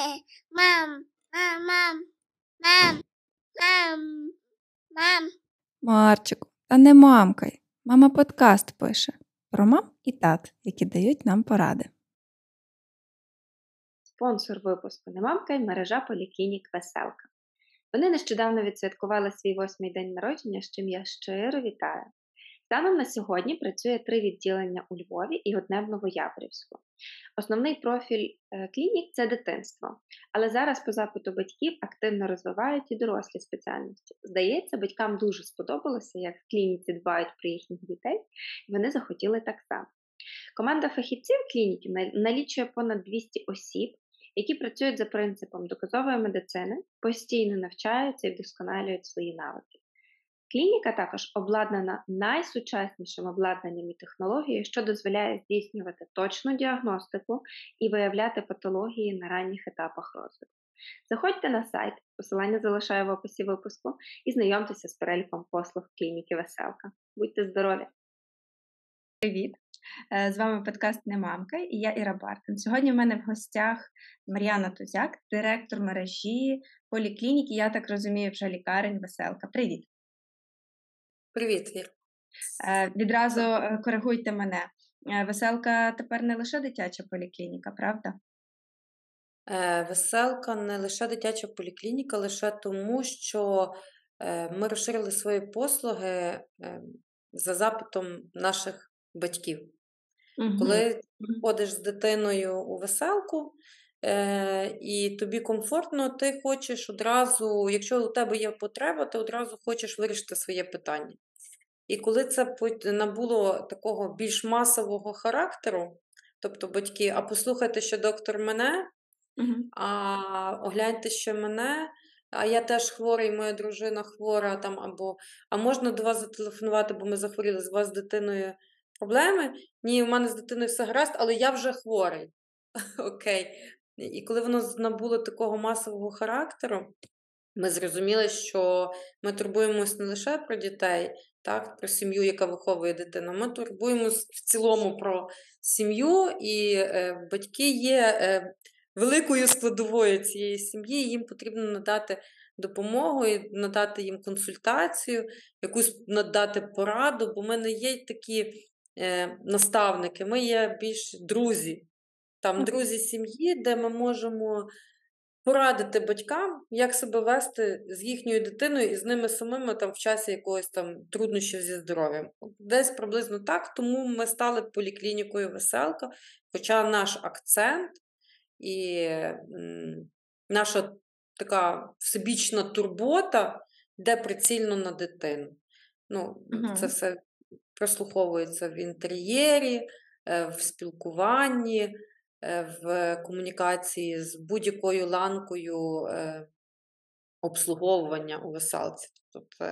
Мам, мам, мам, мам, мам, мам. Марчику, та не мамкай. Мама подкаст пише про мам і тат, які дають нам поради. Спонсор випуску не мамка й мережа поліклінік Веселка. Вони нещодавно відсвяткували свій восьмий день народження, з чим я щиро вітаю. Станом на сьогодні працює три відділення у Львові і одне в Новояворівську. Основний профіль е, клінік це дитинство, але зараз по запиту батьків активно розвивають і дорослі спеціальності. Здається, батькам дуже сподобалося, як в клініці дбають про їхніх дітей, і вони захотіли так само. Команда фахівців клініки налічує понад 200 осіб, які працюють за принципом доказової медицини, постійно навчаються і вдосконалюють свої навики. Клініка також обладнана найсучаснішим обладнанням і технологією, що дозволяє здійснювати точну діагностику і виявляти патології на ранніх етапах розвитку. Заходьте на сайт, посилання залишаю в описі випуску, і знайомтеся з переліком послуг клініки Веселка. Будьте здорові! Привіт! Е, з вами подкаст Не мамка і я Іра Бартин. Сьогодні в мене в гостях Мар'яна Тузяк, директор мережі поліклініки, я так розумію, вже лікарень Веселка. Привіт! Привіт, Вір. Е, відразу е, коригуйте мене. Веселка тепер не лише дитяча поліклініка, правда? Веселка не лише дитяча поліклініка, лише тому, що ми розширили свої послуги за запитом наших батьків. Угу. Коли ходиш з дитиною у веселку, е, і тобі комфортно, ти хочеш одразу, якщо у тебе є потреба, ти одразу хочеш вирішити своє питання. І коли це набуло такого більш масового характеру, тобто батьки, а послухайте, що доктор мене, угу. а огляньте, що мене. А я теж хворий, моя дружина хвора, там, або а можна до вас зателефонувати, бо ми захворіли з вас з дитиною проблеми. Ні, у мене з дитиною все гаразд, але я вже хворий. Окей. І коли воно набуло такого масового характеру, ми зрозуміли, що ми турбуємось не лише про дітей, так, про сім'ю, яка виховує дитину. Ми турбуємось в цілому про сім'ю, і е, батьки є е, великою складовою цієї сім'ї, їм потрібно надати допомогу і надати їм консультацію, якусь надати пораду, бо в мене є такі е, наставники, ми є більш друзі, там друзі сім'ї, де ми можемо порадити батькам, як себе вести з їхньою дитиною і з ними самими там в часі якогось там труднощів зі здоров'ям. Десь приблизно так, тому ми стали поліклінікою веселка, хоча наш акцент і наша така всебічна турбота де прицільно на дитину. Ну, угу. Це все прослуховується в інтер'єрі, е, в спілкуванні, в комунікації з будь-якою ланкою е, обслуговування у веселці. Тобто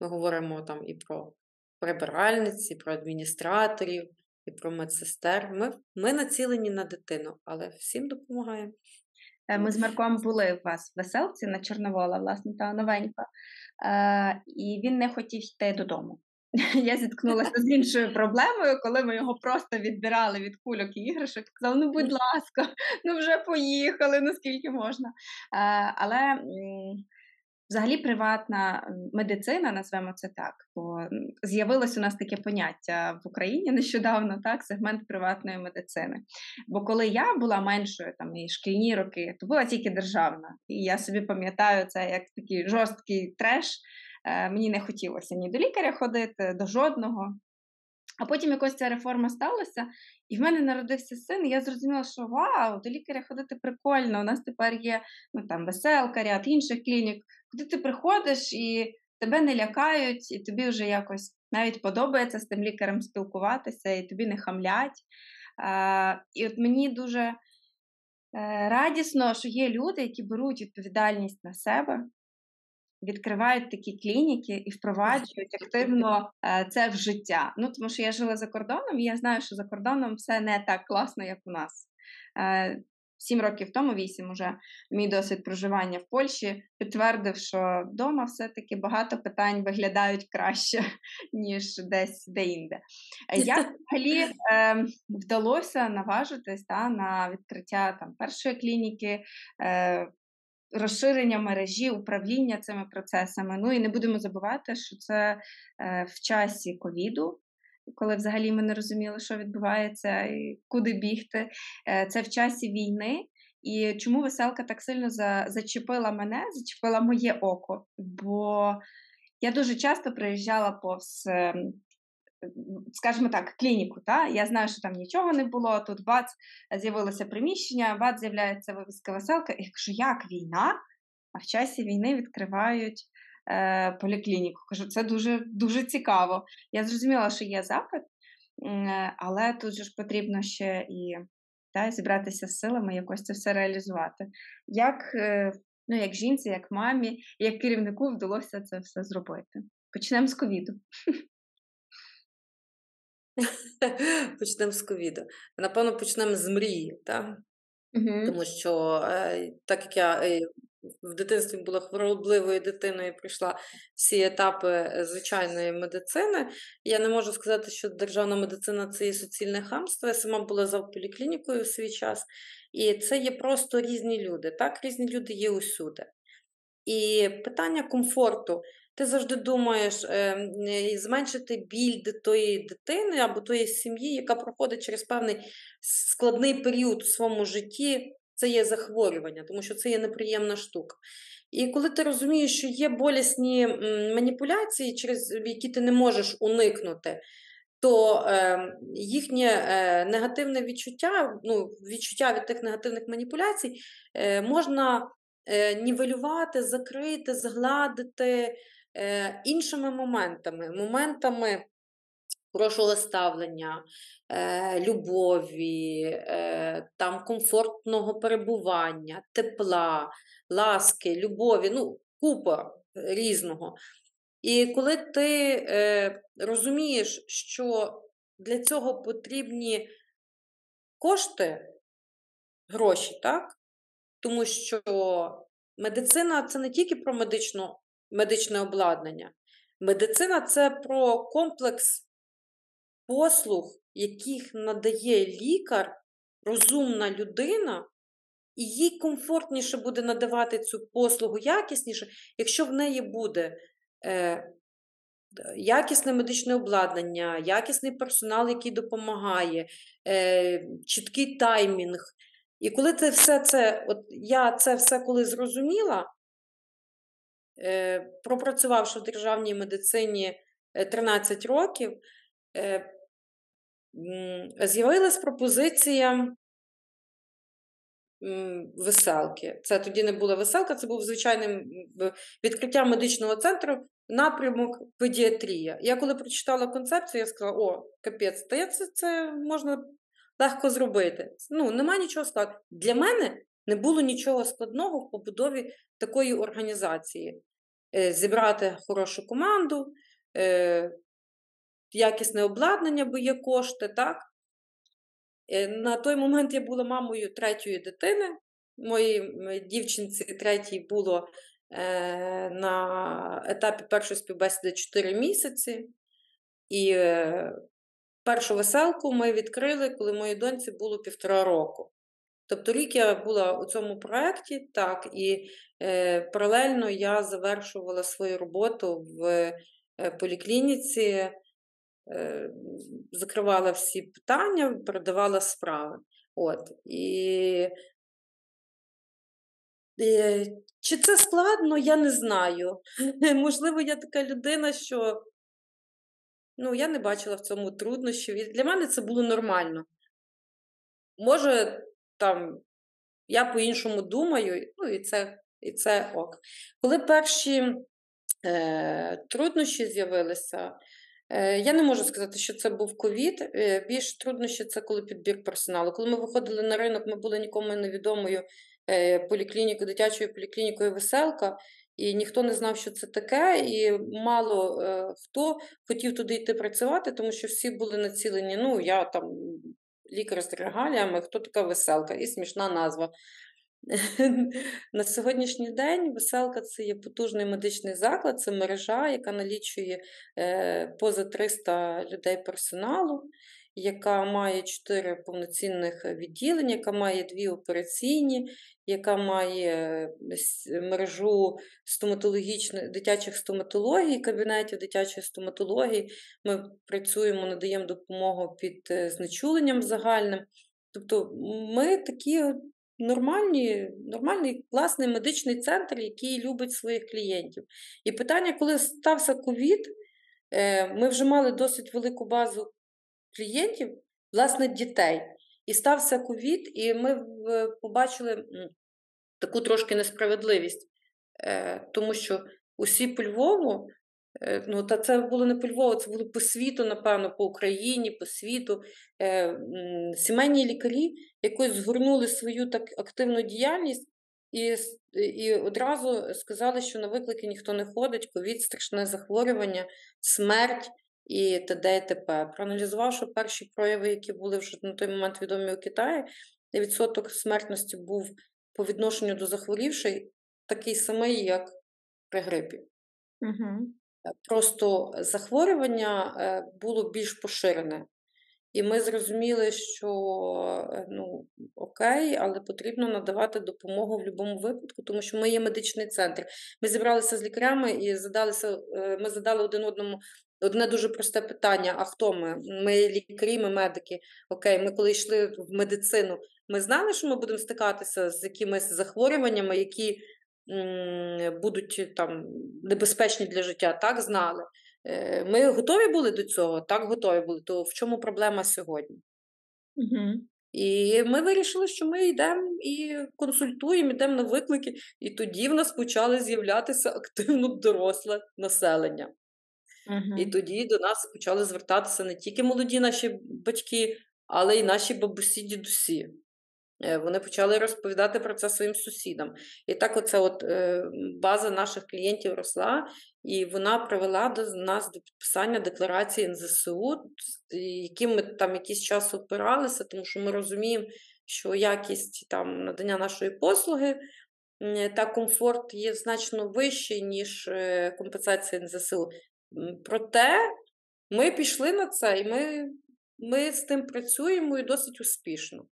ми говоримо там і про прибиральниці, і про адміністраторів, і про медсестер. Ми, Ми націлені на дитину, але всім допомагаємо. Ми з Марком були у вас в веселці на Чорновола, власне, та новенька, і він не хотів йти додому. Я зіткнулася з іншою проблемою, коли ми його просто відбирали від кульок і іграшок. Казали, ну будь ласка, ну вже поїхали, наскільки можна. Але взагалі приватна медицина, назвемо це так, бо з'явилось у нас таке поняття в Україні нещодавно, так, сегмент приватної медицини. Бо коли я була меншою, там і шкільні роки, то була тільки державна. І я собі пам'ятаю це як такий жорсткий треш. Е, мені не хотілося ні до лікаря ходити, до жодного. А потім якось ця реформа сталася, і в мене народився син, і я зрозуміла, що вау, до лікаря ходити прикольно. У нас тепер є ну, там, веселка, ряд інших клінік, куди ти приходиш і тебе не лякають, і тобі вже якось навіть подобається з тим лікарем спілкуватися, і тобі не хамлять. А, І от мені дуже е, радісно, що є люди, які беруть відповідальність на себе відкривають такі клініки і впроваджують активно е, це в життя. Ну тому що я жила за кордоном, і я знаю, що за кордоном все не так класно, як у нас. Е, сім років тому, вісім уже мій досвід проживання в Польщі підтвердив, що вдома все-таки багато питань виглядають краще, ніж десь де-інде. Як взагалі е, вдалося наважитись та, на відкриття там, першої клініки? Е, Розширення мережі, управління цими процесами. Ну і не будемо забувати, що це е, в часі ковіду, коли взагалі ми не розуміли, що відбувається і куди бігти. Е, це в часі війни. І чому веселка так сильно за, зачепила мене, зачепила моє око? Бо я дуже часто приїжджала повз, ем, скажімо так, клініку. Та? Я знаю, що там нічого не було. Тут бац, з'явилося приміщення, бац, з'являється вивіска веселка. І кажу, як війна? А в часі війни відкривають е, поліклініку. Кажу, це дуже дуже цікаво. Я зрозуміла, що є запит, е, але тут же ж потрібно ще і та, зібратися з силами, якось це все реалізувати. Як е, ну, як жінці, як мамі, як керівнику вдалося це все зробити? Почнемо з ковіду. Почнемо з ковіду. Напевно, почнемо з мрії, так? Угу. Тому що, е, так як я е, в дитинстві була хворобливою дитиною пройшла всі етапи е, звичайної медицини. Я не можу сказати, що державна медицина це є суцільне хамство. Я сама була за поліклінікою в свій час, і це є просто різні люди. Так, різні люди є усюди. І питання комфорту. Ти завжди думаєш е, зменшити біль тої дитини або тої сім'ї, яка проходить через певний складний період у своєму житті, це є захворювання, тому що це є неприємна штука. І коли ти розумієш, що є болісні маніпуляції, через які ти не можеш уникнути, то е, їхнє е, негативне відчуття, ну, відчуття від тих негативних маніпуляцій е, можна е, нівелювати, закрити, згладити е, іншими моментами, моментами хорошого ставлення, е, любові, е, там комфортного перебування, тепла, ласки, любові, ну, купа різного. І коли ти розумієш, що для цього потрібні кошти, гроші, так? Тому що медицина це не тільки про медично, медичне обладнання. Медицина це про комплекс послуг, яких надає лікар, розумна людина, і їй комфортніше буде надавати цю послугу якісніше, якщо в неї буде е, якісне медичне обладнання, якісний персонал, який допомагає, е, чіткий таймінг. І коли ти все це, от я це все коли зрозуміла, пропрацювавши в державній медицині 13 е, років, е, з'явилась пропозиція веселки. Це тоді не була веселка, це був звичайним відкриття медичного центру, напрямок педіатрія. Я коли прочитала концепцію, я сказала: о, капець, та це, це можна легко зробити. Ну, Нема нічого складного. Для мене не було нічого складного в побудові такої організації. Е, зібрати хорошу команду, е, якісне обладнання, бо є кошти, так? Е, на той момент я була мамою третьої дитини. Моїй дівчинці третій було на етапі першої співбесіди 4 місяці. І першу веселку ми відкрили, коли моїй доньці було півтора року. Тобто рік я була у цьому проєкті, так, і е, паралельно я завершувала свою роботу в е, поліклініці Е, закривала всі питання, передавала справи. От. І і Чи це складно, я не знаю. Можливо, я така людина, що ну, я не бачила в цьому труднощів. І для мене це було нормально. Може, там я по-іншому думаю, ну і це і це ок. Коли перші е, труднощі з'явилися, Е, я не можу сказати, що це був ковід. Е, більш труднощі це коли підбір персоналу. Коли ми виходили на ринок, ми були нікому невідомою е, поліклінікою, дитячою поліклінікою веселка, і ніхто не знав, що це таке, і мало хто хотів туди йти працювати, тому що всі були націлені. Ну, я там лікар з регаліями, хто така веселка, і смішна назва. На сьогоднішній день веселка це є потужний медичний заклад, це мережа, яка налічує е, поза 300 людей персоналу, яка має 4 повноцінних відділення, яка має дві операційні, яка має е, мережу стоматологічних дитячих стоматологій, кабінетів дитячої стоматології. Ми працюємо, надаємо допомогу під е, знечуленням загальним. Тобто ми такі нормальні, нормальний класний медичний центр, який любить своїх клієнтів. І питання, коли стався ковід, е, ми вже мали досить велику базу клієнтів, власне, дітей. І стався ковід, і ми побачили таку трошки несправедливість, е, тому що усі по Львову, е, ну та це було не по Львову, це було по світу, напевно, по Україні, по світу. Е, сімейні лікарі якось згорнули свою так активну діяльність. І і одразу сказали, що на виклики ніхто не ходить, ковід, страшне захворювання, смерть і т.д. і т.п. Проаналізувавши перші прояви, які були вже на той момент відомі у Китаї, відсоток смертності був по відношенню до захворівших такий самий, як при грипі. Угу. Просто захворювання е, було більш поширене. І ми зрозуміли, що е, ну, окей, але потрібно надавати допомогу в будь-якому випадку, тому що ми є медичний центр. Ми зібралися з лікарями і задалися, ми задали один одному Одне дуже просте питання: а хто ми? Ми лікарі, ми медики. Окей, ми коли йшли в медицину, ми знали, що ми будемо стикатися з якимись захворюваннями, які м, будуть там небезпечні для життя. Так, знали. Е, ми готові були до цього? Так, готові були. То в чому проблема сьогодні? Угу. І ми вирішили, що ми йдемо і консультуємо, йдемо на виклики, і тоді в нас почали з'являтися активно доросле населення. І тоді до нас почали звертатися не тільки молоді наші батьки, але й наші бабусі, дідусі. Е, вони почали розповідати про це своїм сусідам. І так, оця от е, база наших клієнтів росла, і вона привела до нас до підписання декларації НЗСУ, яким ми там якийсь час опиралися, тому що ми розуміємо, що якість там надання нашої послуги та комфорт є значно вищий, ніж е, компенсація НЗСУ. Проте ми пішли на це, і ми, ми з тим працюємо і досить успішно.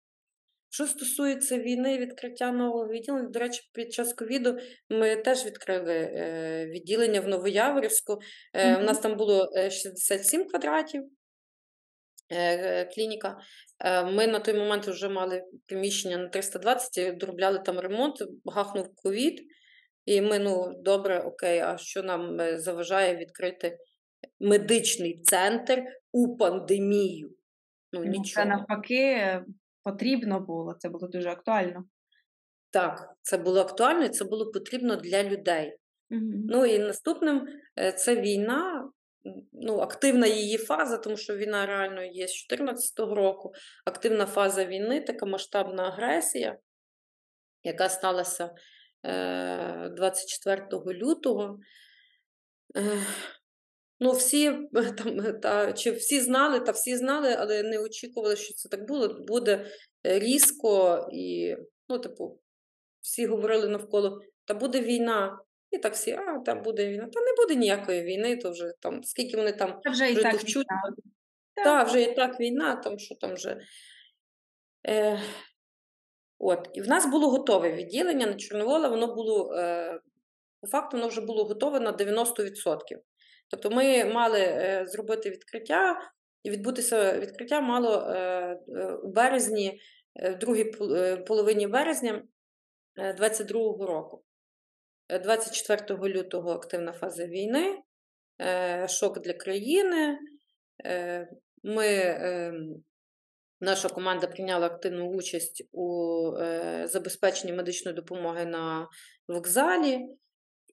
Що стосується війни, відкриття нового відділення, до речі, під час ковіду ми теж відкрили е, відділення в Новояворівську. Е, У нас там було 67 е, квадратів клініка. Ми на той момент вже мали приміщення на 320, доробляли там ремонт, гахнув ковід. І ми, ну, добре, окей, а що нам е, заважає відкрити медичний центр у пандемію? Ну, нічого. Це навпаки потрібно було, це було дуже актуально. Так, це було актуально і це було потрібно для людей. Угу. Ну і наступним е, це війна, ну, активна її фаза, тому що війна реально є з 2014 року. Активна фаза війни, така масштабна агресія, яка сталася 24 е, лютого. Е, ну, всі там, та, чи всі знали, та всі знали, але не очікували, що це так було. Буде різко і, ну, типу, всі говорили навколо, та буде війна. І так всі, а, там буде війна. Та не буде ніякої війни, то вже там, скільки вони там Та вже і так війна. Так, вже і так війна, там що там вже. Е, От, І в нас було готове відділення на Чорновола, воно було, е, по факту, воно вже було готове на 90%. Тобто ми мали е, зробити відкриття, і відбутися відкриття мало е, е у березні, е, в другій е, половині березня 22-го року. 24 лютого активна фаза війни, шок для країни. Ми ем, Наша команда прийняла активну участь у е, забезпеченні медичної допомоги на вокзалі.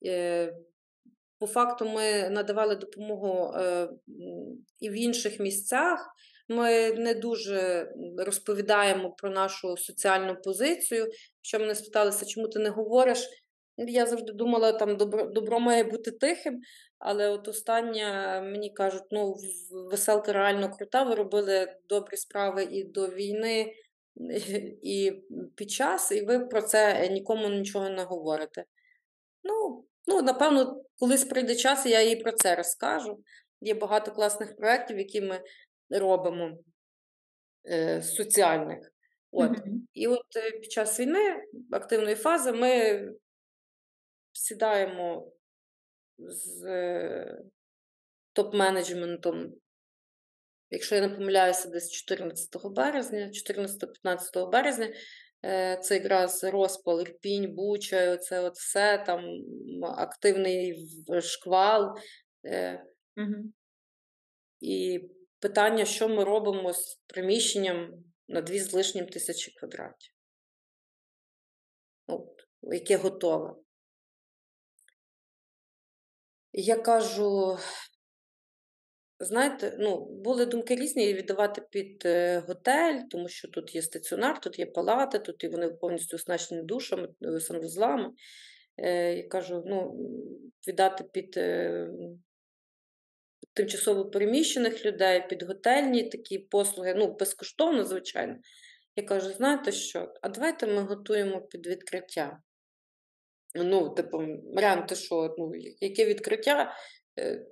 Е, по факту, ми надавали допомогу е, і в інших місцях. Ми не дуже розповідаємо про нашу соціальну позицію. Що мене спиталися, чому ти не говориш Я завжди думала, там добро добро має бути тихим, але от остання мені кажуть, ну веселка реально крута, ви робили добрі справи і до війни, і під час, і ви про це нікому нічого не говорите. Ну, ну напевно, колись прийде час, я їй про це розкажу. Є багато класних проєктів, які ми робимо е, соціальних. От. Mm-hmm. І от е, під час війни, активної фази, ми сідаємо з е, топ-менеджментом, якщо я не помиляюся, десь 14 березня, 14-15 березня. Е, це якраз розпал, Ірпінь, Буча, це от все там активний шквал. Угу. І питання, що ми робимо з приміщенням на дві з лишнім тисячі квадратів, От, яке готове. Я кажу, знаєте, ну, були думки різні віддавати під е, готель, тому що тут є стаціонар, тут є палати, тут і вони повністю оснащені душами, е, санвузлами. Е, я кажу, ну, віддати під тимчасово переміщених людей, під готельні такі послуги, ну, безкоштовно, звичайно. Я кажу, знаєте що? А давайте ми готуємо під відкриття. Ну, типу, Маріан, ти що, ну, яке відкриття? Е,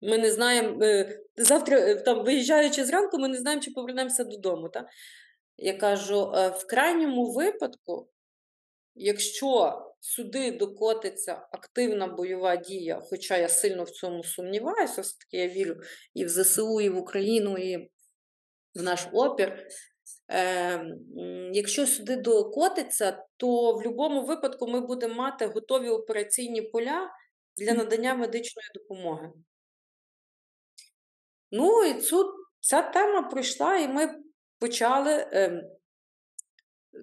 ми не знаємо, е, завтра, е, там, виїжджаючи зранку, ми не знаємо, чи повернемося додому. Так? Я кажу: в крайньому випадку, якщо сюди докотиться активна бойова дія, хоча я сильно в цьому сумніваюся, все-таки я вірю і в ЗСУ, і в Україну, і в наш опір. Е, Якщо сюди докотиться, то в будь-якому випадку ми будемо мати готові операційні поля для надання медичної допомоги. Ну і цю, ця тема пройшла, і ми почали. Е,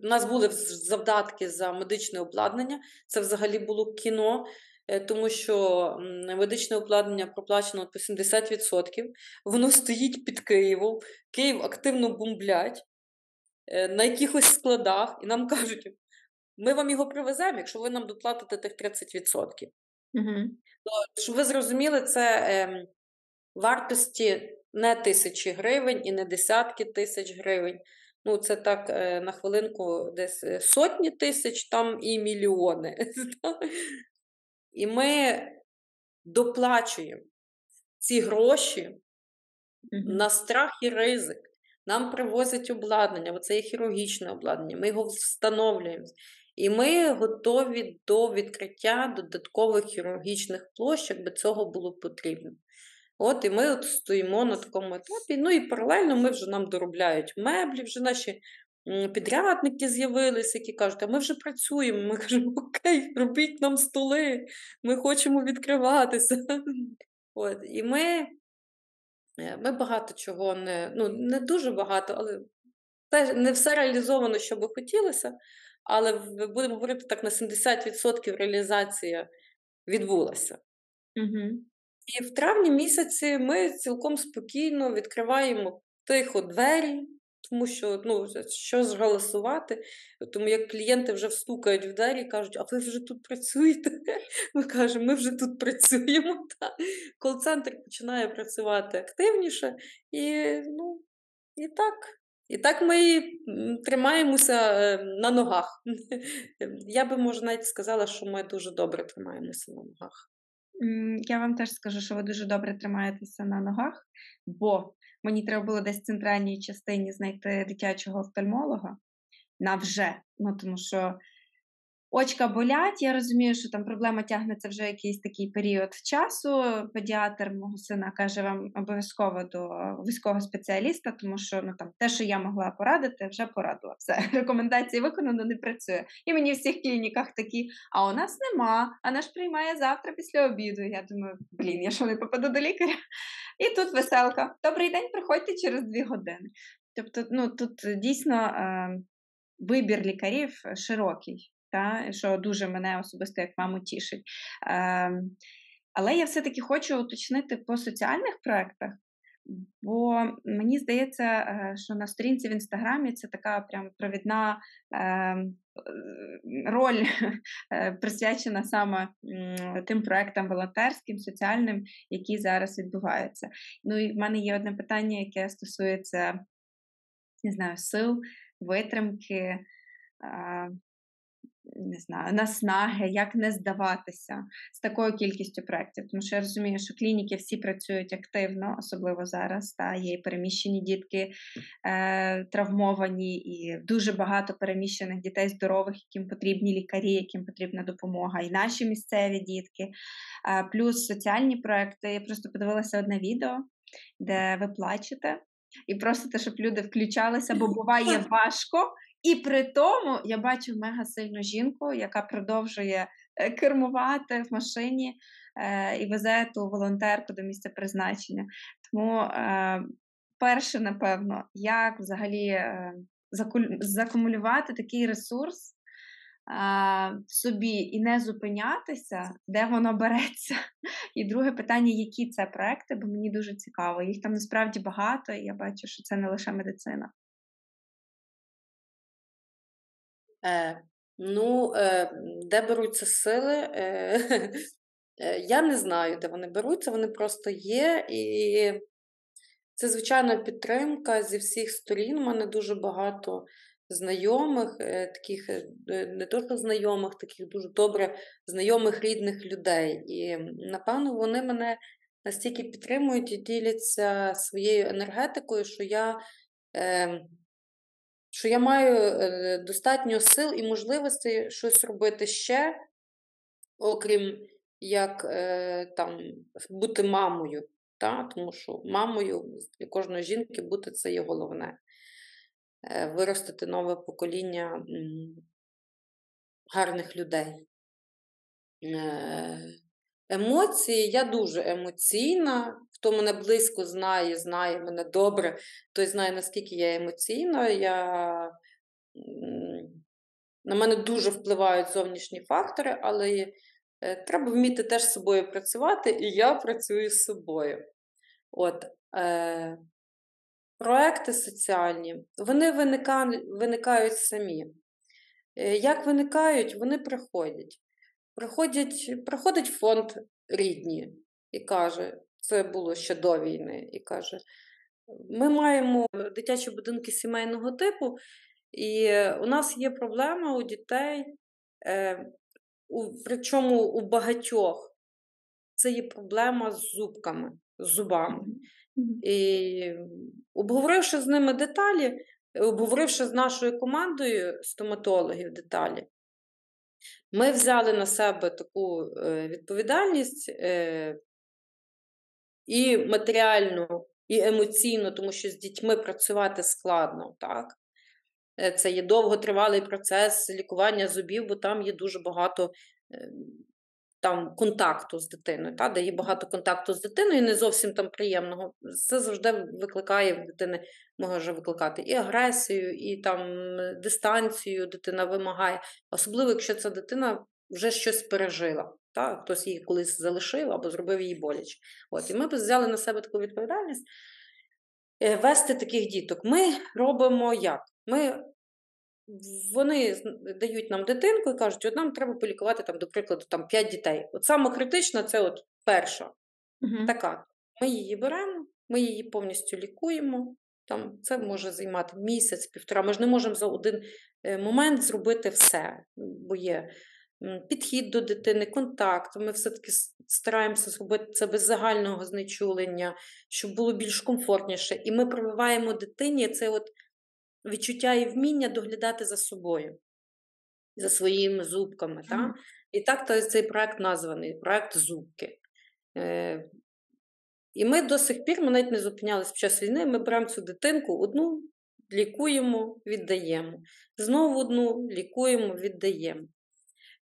у нас були завдатки за медичне обладнання, це взагалі було кіно, е, тому що медичне обладнання проплачено по 70%. Воно стоїть під Києвом, Київ активно бомблять на якихось складах, і нам кажуть, ми вам його привеземо, якщо ви нам доплатите тих 30%. Угу. То, щоб ви зрозуміли, це е, вартості не тисячі гривень і не десятки тисяч гривень. Ну, це так е, на хвилинку десь е, сотні тисяч там і мільйони. І ми доплачуємо ці гроші на страх і ризик. Нам привозять обладнання, оце є хірургічне обладнання, ми його встановлюємо. І ми готові до відкриття додаткових хірургічних площ, якби цього було потрібно. От і ми от стоїмо на такому етапі. Ну і паралельно ми вже нам доробляють меблі, вже наші підрядники з'явилися, які кажуть, а ми вже працюємо. Ми кажемо, окей, робіть нам столи, ми хочемо відкриватися. От, І ми ми багато чого не, ну, не дуже багато, але не все реалізовано, що би хотілося. Але будемо говорити так, на 70% реалізація відбулася. Угу. І в травні місяці ми цілком спокійно відкриваємо тихо двері, тому що ну, що зголосувати, тому як клієнти вже встукають в двері і кажуть, а ви вже тут працюєте? Ми кажемо, ми вже тут працюємо. Кол-центр починає працювати активніше. І ну, і так. І так ми тримаємося е, на ногах. Я би, може, навіть сказала, що ми дуже добре тримаємося на ногах. Я вам теж скажу, що ви дуже добре тримаєтеся на ногах, бо мені треба було десь в центральній частині знайти дитячого офтальмолога на вже. Ну, тому що Очка болять, я розумію, що там проблема тягнеться вже якийсь такий період часу. Педіатр мого сина каже, вам обов'язково до військового спеціаліста, тому що ну там те, що я могла порадити, вже порадила. Все, рекомендації виконано, не працює. І мені в всіх клініках такі, а у нас нема, а наш приймає завтра після обіду. Я думаю, блін, я що не попаду до лікаря? І тут веселка. Добрий день, приходьте через дві години. Тобто, ну тут дійсно е, вибір лікарів широкий та, що дуже мене особисто як маму тішить. Е, Але я все-таки хочу уточнити по соціальних проєктах, бо мені здається, е, що на сторінці в інстаграмі це така прям провідна е, роль е, присвячена саме тим проектам волонтерським, соціальним, які зараз відбуваються. Ну і в мене є одне питання, яке стосується не знаю, сил, витримки не знаю, наснаги, як не здаватися з такою кількістю проєктів. Тому що я розумію, що клініки всі працюють активно, особливо зараз. Та Є і переміщені дітки е, травмовані, і дуже багато переміщених дітей здорових, яким потрібні лікарі, яким потрібна допомога, і наші місцеві дітки, е, плюс соціальні проекти. Я просто подивилася одне відео, де ви плачете. І просите, щоб люди включалися, бо буває важко, і при тому я бачу мега сильну жінку, яка продовжує е, кермувати в машині е, і везе ту волонтерку до місця призначення. Тому, е, перше, напевно, як взагалі е, закумулювати такий ресурс. В собі і не зупинятися, де воно береться. І друге питання, які це проекти, бо мені дуже цікаво. Їх там насправді багато, і я бачу, що це не лише медицина. Ну, е, де беруться сили? Е, е, Я не знаю, де вони беруться, вони просто є. І це, звичайно, підтримка зі всіх сторін. У мене дуже багато знайомих, е, таких е, не то знайомих, таких дуже добре знайомих рідних людей. І, напевно, вони мене настільки підтримують і діляться своєю енергетикою, що я. Що я маю е, достатньо сил і можливостей щось робити ще, окрім як е, там, бути мамою. Та? Тому що мамою для кожної жінки бути це є головне. Е, виростити нове покоління гарних людей. Емоції, я дуже емоційна. Хто мене близько знає, знає мене добре, той знає, наскільки я емоційна. Я... На мене дуже впливають зовнішні фактори, але е, треба вміти теж з собою працювати, і я працюю з собою. От, е, Проекти соціальні, вони виникають, виникають самі. Е, як виникають, вони приходять. Приходять, Приходить фонд рідні і каже, це було ще до війни, і каже: ми маємо дитячі будинки сімейного типу, і у нас є проблема у дітей, е, у, причому у багатьох це є проблема з зубками, з зубами. І обговоривши з ними деталі, обговоривши з нашою командою стоматологів деталі, ми взяли на себе таку е, відповідальність е, і матеріальну, і емоційну, тому що з дітьми працювати складно. так? Е, це є довготривалий процес лікування зубів, бо там є дуже багато там контакту з дитиною, та, де є багато контакту з дитиною, не зовсім там приємного. Це завжди викликає в дитини, може викликати і агресію, і там дистанцію дитина вимагає. Особливо, якщо ця дитина вже щось пережила. Та? Хтось її колись залишив або зробив їй боляче. От, І ми взяли на себе таку відповідальність е, вести таких діток. Ми робимо як? Ми вони дають нам дитинку і кажуть, от нам треба полікувати, там, до прикладу, там 5 дітей. От саме критична це от перша. Угу. Така. Ми її беремо, ми її повністю лікуємо. Там Це може займати місяць, півтора. Ми ж не можемо за один е, момент зробити все, бо є підхід до дитини, контакт. Ми все-таки стараємося зробити це без загального знечулення, щоб було більш комфортніше. І ми прививаємо дитині це от відчуття і вміння доглядати за собою, за своїми зубками. Mm. Так? І так цей проект названий проект зубки. Е, І ми до сих пір ми навіть не зупинялися під час війни. Ми беремо цю дитинку, одну лікуємо, віддаємо. Знову одну лікуємо, віддаємо.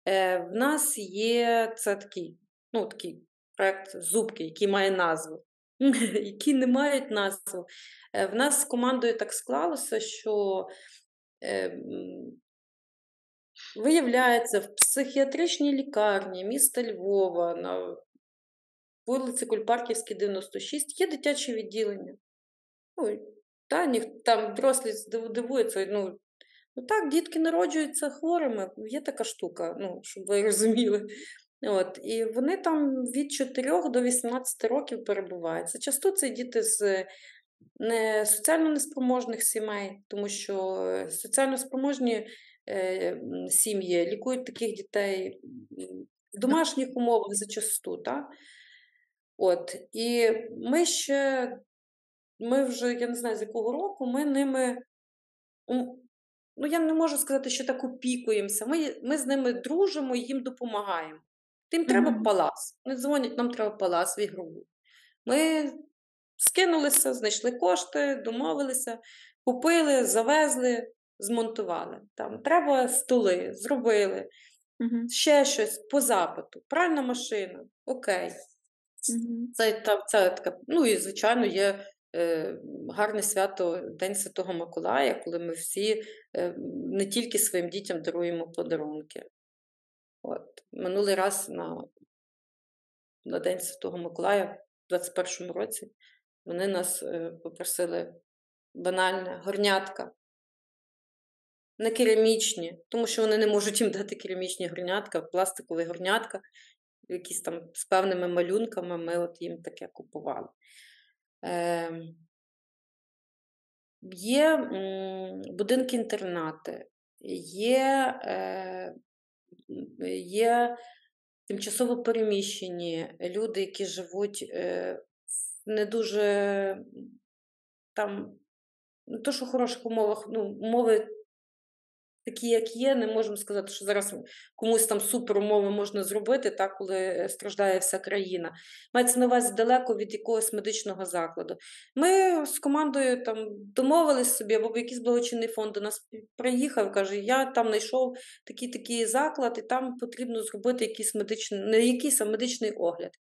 Е, В нас є це такий, ну, такий проект зубки, який має назву. які не мають назву. Е, в нас з командою так склалося, що е, виявляється, в психіатричній лікарні міста Львова на вулиці Кульпарківській, 96 є дитяче відділення. Ну, та, Там дорослі дивуються, ну, Ну так, дітки народжуються хворими, є така штука, ну, щоб ви розуміли. От, І вони там від 4 до 18 років перебувають. Часто це діти з не соціально неспроможних сімей, тому що е, соціально спроможні е, сім'ї лікують таких дітей в домашніх умовах зачасту. Так? От, І ми ще, ми вже, я не знаю, з якого року, ми ними. Ну, я не можу сказати, що так опікуємося. Ми ми з ними дружимо і їм допомагаємо. Тим треба mm-hmm. палас. Вони дзвонять, нам треба палас в ігрову. Ми скинулися, знайшли кошти, домовилися, купили, завезли, змонтували. Там Треба столи, зробили, mm-hmm. ще щось по запиту, пральна машина, окей. Mm-hmm. Це, та, це така, Ну і, звичайно, є гарне свято День Святого Миколая, коли ми всі е, не тільки своїм дітям даруємо подарунки. От. Минулий раз на на День Святого Миколая в 21-му році вони нас е, попросили банальне горнятка. Не керамічні, тому що вони не можуть їм дати керамічні горнятка, пластикові горнятка, якісь там з певними малюнками ми от їм таке купували. Е, Є будинки-інтернати, є е, є тимчасово переміщені люди, які живуть е, не дуже там, не то, що в хороших умовах, ну, умови такі, як є, не можемо сказати, що зараз комусь там супер умови можна зробити, так, коли е, страждає вся країна. Мається на увазі далеко від якогось медичного закладу. Ми з командою там домовились собі, або якийсь благочинний фонд до нас приїхав, каже: Я там знайшов такий такий заклад, і там потрібно зробити якийсь медичний, не якийсь а медичний огляд.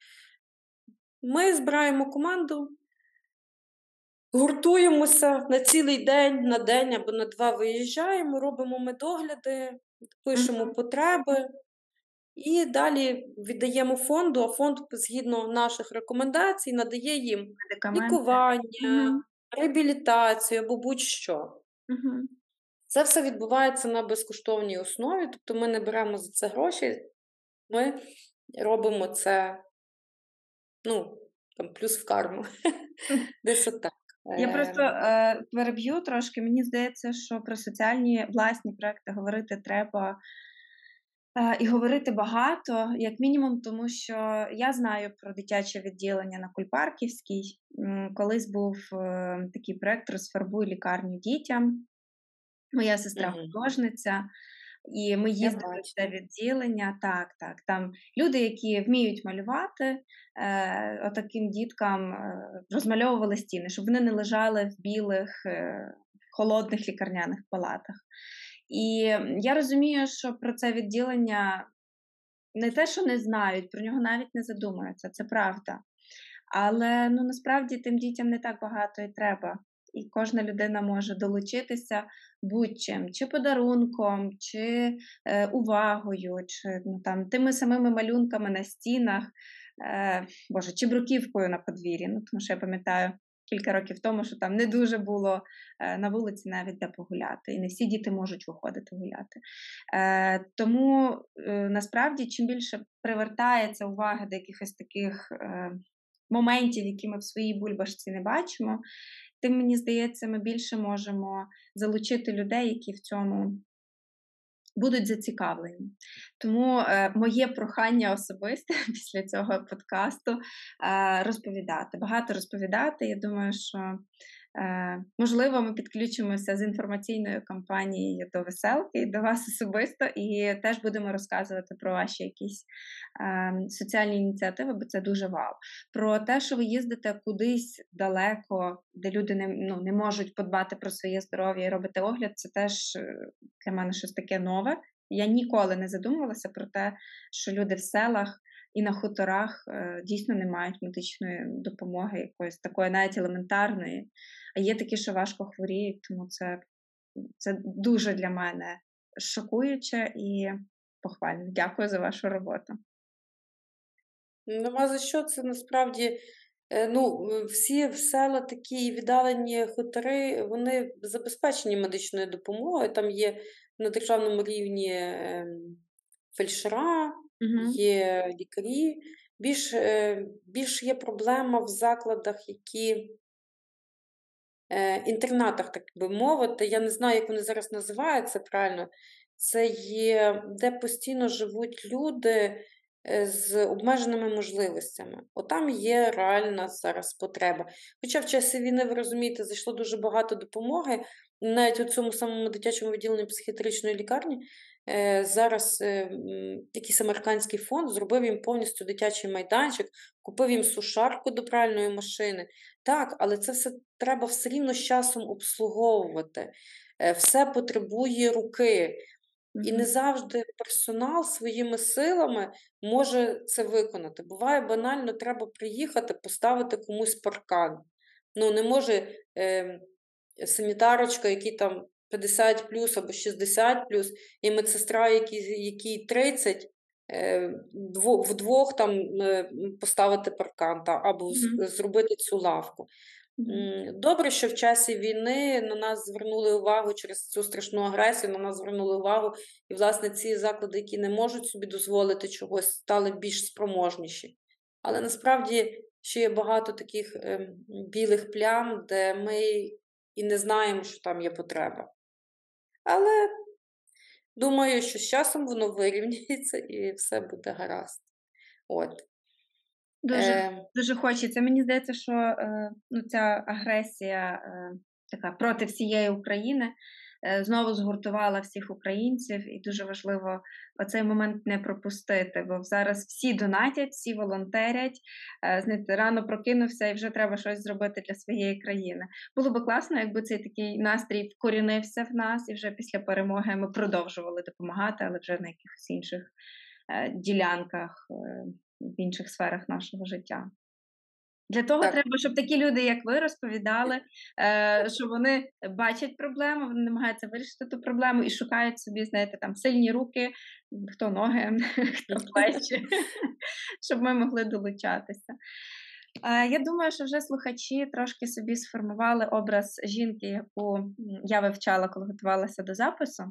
Ми збираємо команду. Гуртуємося на цілий день, на день або на два виїжджаємо, робимо медогляди, пишемо потреби і далі віддаємо фонду, а фонд, згідно наших рекомендацій, надає їм лікування, реабілітацію або будь-що. Це все відбувається на безкоштовній основі, тобто ми не беремо за це гроші, ми робимо це ну, там, плюс в карму. Десь отак. Я просто е, переб'ю трошки. Мені здається, що про соціальні власні проекти говорити треба. Е, і говорити багато, як мінімум, тому що я знаю про дитяче відділення на Кульпарківській. Колись був е, такий проект Розфарбуй лікарню дітям. Моя сестра художниця. І ми їздили в це відділення. Так, так. Там люди, які вміють малювати, е, отаким діткам е, розмальовували стіни, щоб вони не лежали в білих, е, холодних лікарняних палатах. І я розумію, що про це відділення не те, що не знають, про нього навіть не задумуються, це правда. Але ну насправді тим дітям не так багато і треба і кожна людина може долучитися будь-чим, чи подарунком, чи е, увагою, чи ну, там, тими самими малюнками на стінах, е, боже, чи бруківкою на подвір'ї. Ну, Тому що я пам'ятаю кілька років тому, що там не дуже було е, на вулиці навіть де погуляти, і не всі діти можуть виходити гуляти. Е, Тому е, насправді, чим більше привертається увага до якихось таких. Е, Моментів, які ми в своїй бульбашці не бачимо, тим мені здається, ми більше можемо залучити людей, які в цьому. Будуть зацікавлені. Тому е, моє прохання особисте після цього подкасту е, розповідати, багато розповідати. Я думаю, що можливо, ми підключимося з інформаційною кампанією до веселки до вас особисто, і теж будемо розказувати про ваші якісь е, соціальні ініціативи, бо це дуже вау. Про те, що ви їздите кудись далеко, де люди не ну, не можуть подбати про своє здоров'я і робити огляд, це теж е, для мене щось таке нове. Я ніколи не задумувалася про те, що люди в селах. І на хуторах е, дійсно не мають медичної допомоги, якоїсь такої, навіть елементарної. А є такі, що важко хворіють, тому це це дуже для мене шокуюче і похвально. Дякую за вашу роботу. Нема за що це насправді Е, ну, всі села такі віддалені хутори, вони забезпечені медичною допомогою. Там є на державному рівні ем, фельдшера, Угу. є лікарі. Більш, е, більш є проблема в закладах, які е, інтернатах, так би мовити. Я не знаю, як вони зараз називаються правильно. Це є, де постійно живуть люди е, з обмеженими можливостями. Отам є реальна зараз потреба. Хоча в часі війни, ви розумієте, зайшло дуже багато допомоги. Навіть у цьому самому дитячому відділенні психіатричної лікарні зараз е, якийсь американський фонд зробив їм повністю дитячий майданчик, купив їм сушарку до пральної машини. Так, але це все треба все рівно з часом обслуговувати. Е, все потребує руки. І не завжди персонал своїми силами може це виконати. Буває банально, треба приїхати, поставити комусь паркан. Ну, не може е, санітарочка, який там 50 плюс або 60 плюс, і медсестра, який, який 30, е, вдвох там е, поставити паркан та, або mm-hmm. зробити цю лавку. Добре, що в часі війни на нас звернули увагу через цю страшну агресію, на нас звернули увагу, і, власне, ці заклади, які не можуть собі дозволити чогось, стали більш спроможніші. Але насправді ще є багато таких е, білих плям, де ми і не знаємо, що там є потреба. Але думаю, що з часом воно вирівняється і все буде гаразд. От. Дуже е... дуже хочеться. Мені здається, що е, ну, ця агресія е, така проти всієї України знову згуртувала всіх українців, і дуже важливо оцей момент не пропустити, бо зараз всі донатять, всі волонтерять. Е, знаєте, рано прокинувся і вже треба щось зробити для своєї країни. Було би класно, якби цей такий настрій вкорінився в нас, і вже після перемоги ми продовжували допомагати, але вже на якихось інших е, ділянках в інших сферах нашого життя. Для того так. треба, щоб такі люди, як ви, розповідали, е, що вони бачать проблему, вони намагаються вирішити ту проблему і шукають собі, знаєте, там сильні руки, хто ноги, хто плечі, щоб ми могли долучатися. Е, я думаю, що вже слухачі трошки собі сформували образ жінки, яку я вивчала, коли готувалася до запису.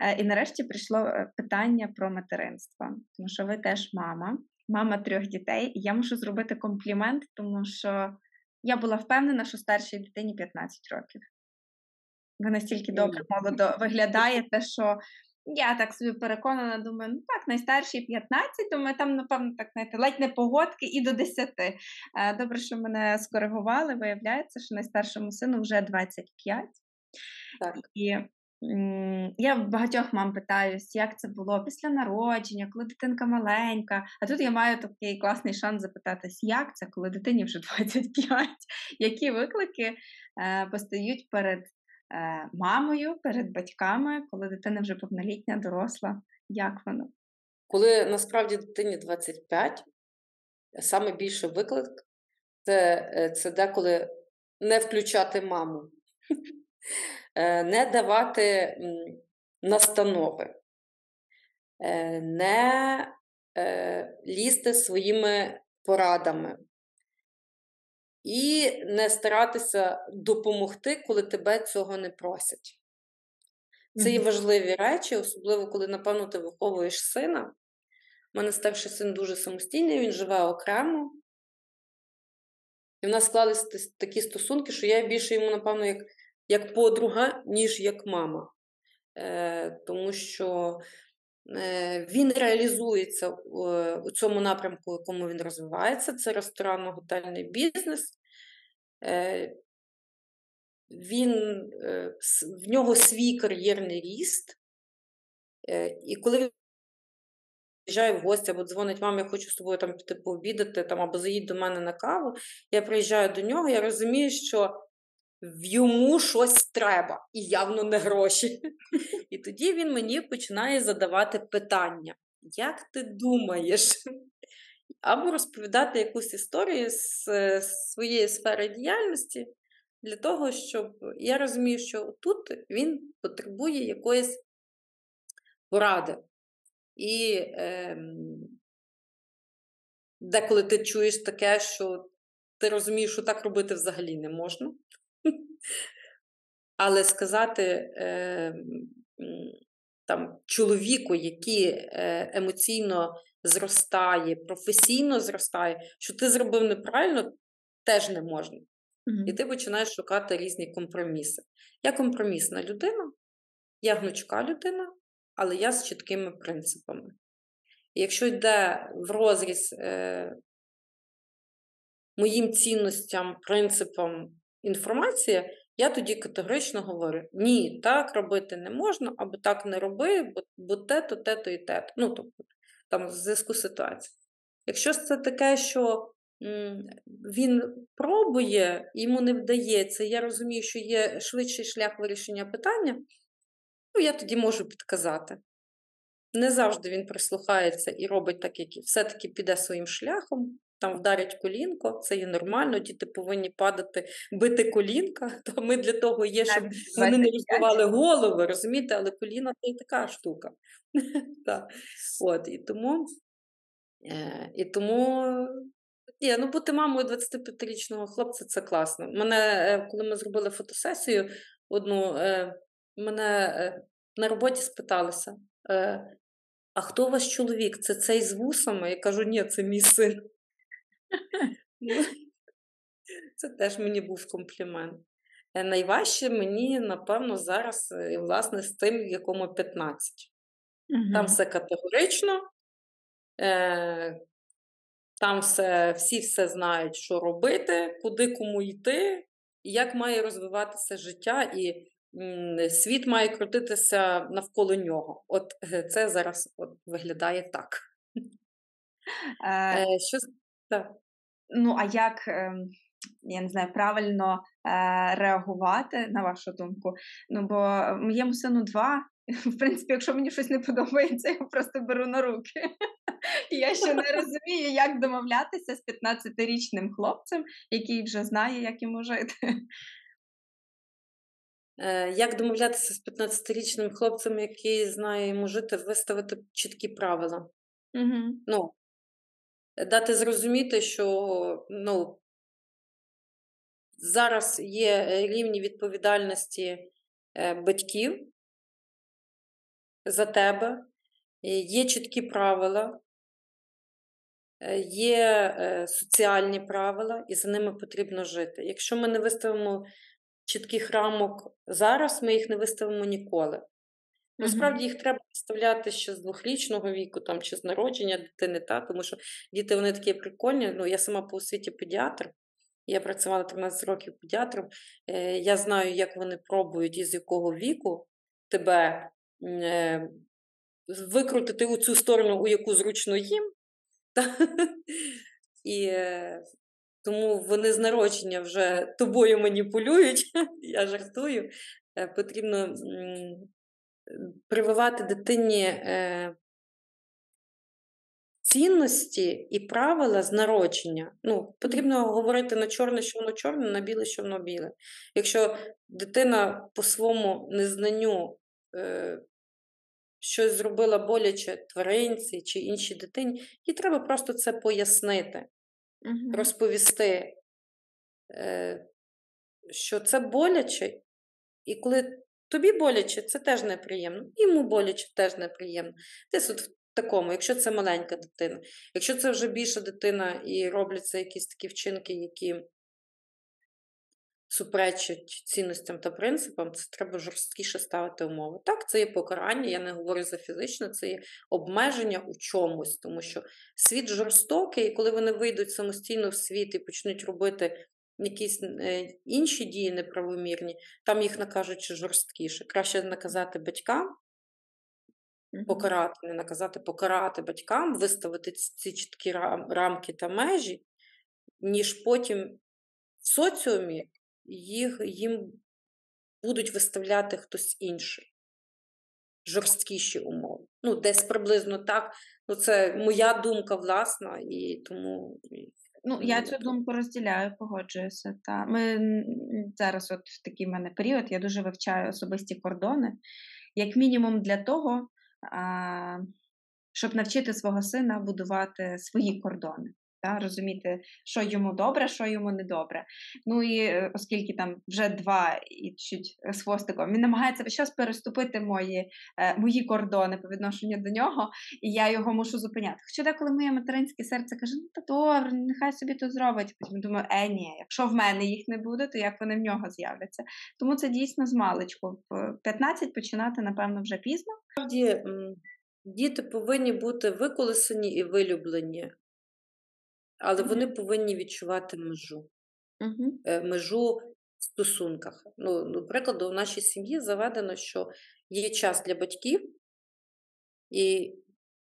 Е, і нарешті прийшло е, питання про материнство, тому що ви теж мама мама трьох дітей, і я мушу зробити комплімент, тому що я була впевнена, що старшій дитині 15 років. Ви настільки добре молодо виглядаєте, що я так собі переконана, думаю, ну так, найстарший 15, думаю, там, напевно, так знаєте, ледь не погодки і до 10. Е, добре, що мене скоригували, виявляється, що найстаршому сину вже 25. Так. І я багатьох мам питаюсь, як це було після народження, коли дитинка маленька. А тут я маю такий класний шанс запитатись, як це, коли дитині вже 25, які виклики е, постають перед е, мамою, перед батьками, коли дитина вже повнолітня, доросла. Як воно? Коли насправді дитині 25, саме більший виклик це, е, це деколи не включати маму. Е, не давати настанови, е, не е, лізти своїми порадами і не старатися допомогти, коли тебе цього не просять. Це є важливі речі, особливо коли, напевно, ти виховуєш сина. У мене старший син дуже самостійний, він живе окремо. І в нас склалися такі стосунки, що я більше йому, напевно, як як подруга, ніж як мама. Е, Тому що е, він реалізується у цьому напрямку, у якому він розвивається. Це ресторанно-готельний бізнес. Е, він, е, В нього свій кар'єрний ріст. Е, і коли він приїжджає в гості або дзвонить мамі, я хочу з тобою там піти пообідати там, або заїдь до мене на каву, я приїжджаю до нього, я розумію, що йому щось треба, і явно не гроші. І тоді він мені починає задавати питання: як ти думаєш? Або розповідати якусь історію з своєї сфери діяльності, для того, щоб я розумію, що тут він потребує якоїсь поради. І е, деколи ти чуєш таке, що ти розумієш, що так робити взагалі не можна. Але сказати е, там, чоловіку, який е, емоційно зростає, професійно зростає, що ти зробив неправильно, теж не можна. Mm-hmm. І ти починаєш шукати різні компроміси. Я компромісна людина, я гнучка людина, але я з чіткими принципами. І якщо йде в розріз е, моїм цінностям, принципам інформація, я тоді категорично говорю: ні, так робити не можна, або так не роби, бо, бо те-то, те-то і те. Ну, тобто, там, в зв'язку з ситуацією. Якщо це таке, що м, він пробує, йому не вдається, я розумію, що є швидший шлях вирішення питання, ну, я тоді можу підказати. Не завжди він прислухається і робить так, як все-таки піде своїм шляхом там вдарять колінко, це є нормально, діти повинні падати, бити колінка. То ми для того є, щоб вони не розбивали голови, розумієте, але коліна це і така штука. От, І тому, е, і тому ні, ну бути мамою 25-річного хлопця це класно. Мене, е, коли ми зробили фотосесію, одну е, мене на роботі спиталися. А хто у вас чоловік? Це цей з вусами? Я кажу, ні, це мій син. Ну, це теж мені був комплімент. Е, найважче мені, напевно, зараз, е, власне, з тим, якому 15. Угу. Там все категорично, е, там все, всі все знають, що робити, куди кому йти, як має розвиватися життя, і світ має крутитися навколо нього. От це зараз от, виглядає так. Що так. Ну, а як, ем, я не знаю, правильно е, реагувати, на вашу думку? Ну, бо моєму сину два. В принципі, якщо мені щось не подобається, я просто беру на руки. І я ще не розумію, як домовлятися з 15-річним хлопцем, який вже знає, як йому жити. Е, як домовлятися з 15-річним хлопцем, який знає йому жити, виставити чіткі правила? Угу. Ну, дати зрозуміти, що ну, зараз є е, рівні відповідальності е, батьків за тебе, є чіткі правила, е, є соціальні правила, і за ними потрібно жити. Якщо ми не виставимо чітких рамок зараз, ми їх не виставимо ніколи. Насправді їх треба виставляти ще з двохрічного віку там, чи з народження дитини, та, тому що діти вони такі прикольні. Ну, Я сама по освіті педіатр, я працювала 13 років педіатром. Е, Я знаю, як вони пробують і з якого віку тебе е, викрутити у цю сторону, у яку зручно їм. Та? І е, тому вони з народження вже тобою маніпулюють, я жартую. Е, потрібно прививати дитині е, цінності і правила з народження. Ну, Потрібно говорити на чорне, що воно чорне, на біле, що воно біле. Якщо дитина по своєму незнанню е, щось зробила боляче тваринці чи іншій дитині, їй треба просто це пояснити, угу. розповісти, е, що це боляче, і коли Тобі боляче, це теж неприємно. Йому боляче теж неприємно. Десь от в такому, якщо це маленька дитина. Якщо це вже більша дитина і робляться якісь такі вчинки, які суперечать цінностям та принципам, це треба жорсткіше ставити умови. Так, це є покарання, я не говорю за фізичне, це є обмеження у чомусь, тому що світ жорстокий, і коли вони вийдуть самостійно в світ і почнуть робити якісь е, інші дії неправомірні, там їх накажуть жорсткіше. Краще наказати батькам, покарати, не наказати, покарати батькам, виставити ці чіткі рамки та межі, ніж потім в соціумі їх, їм будуть виставляти хтось інший. Жорсткіші умови. Ну, десь приблизно так. Ну, Це моя думка власна, і тому Ну, я цю думку розділяю, погоджуюся. Та ми зараз, от в такий в мене період, я дуже вивчаю особисті кордони, як мінімум для того, а, щоб навчити свого сина будувати свої кордони. Та, розуміти, що йому добре, що йому не добре. Ну і е, оскільки там вже два і чуть з хвостиком, він намагається весь час переступити мої, е, мої кордони по відношенню до нього, і я його мушу зупиняти. Хоча деколи моє материнське серце каже, ну та добре, нехай собі то зробить. Потім думаю, е, ні, якщо в мене їх не буде, то як вони в нього з'являться? Тому це дійсно з маличку. В 15 починати, напевно, вже пізно. Діти повинні бути виколесані і вилюблені, але вони повинні відчувати межу. Е, межу в стосунках. Ну, до прикладу, в нашій сім'ї заведено, що є час для батьків, і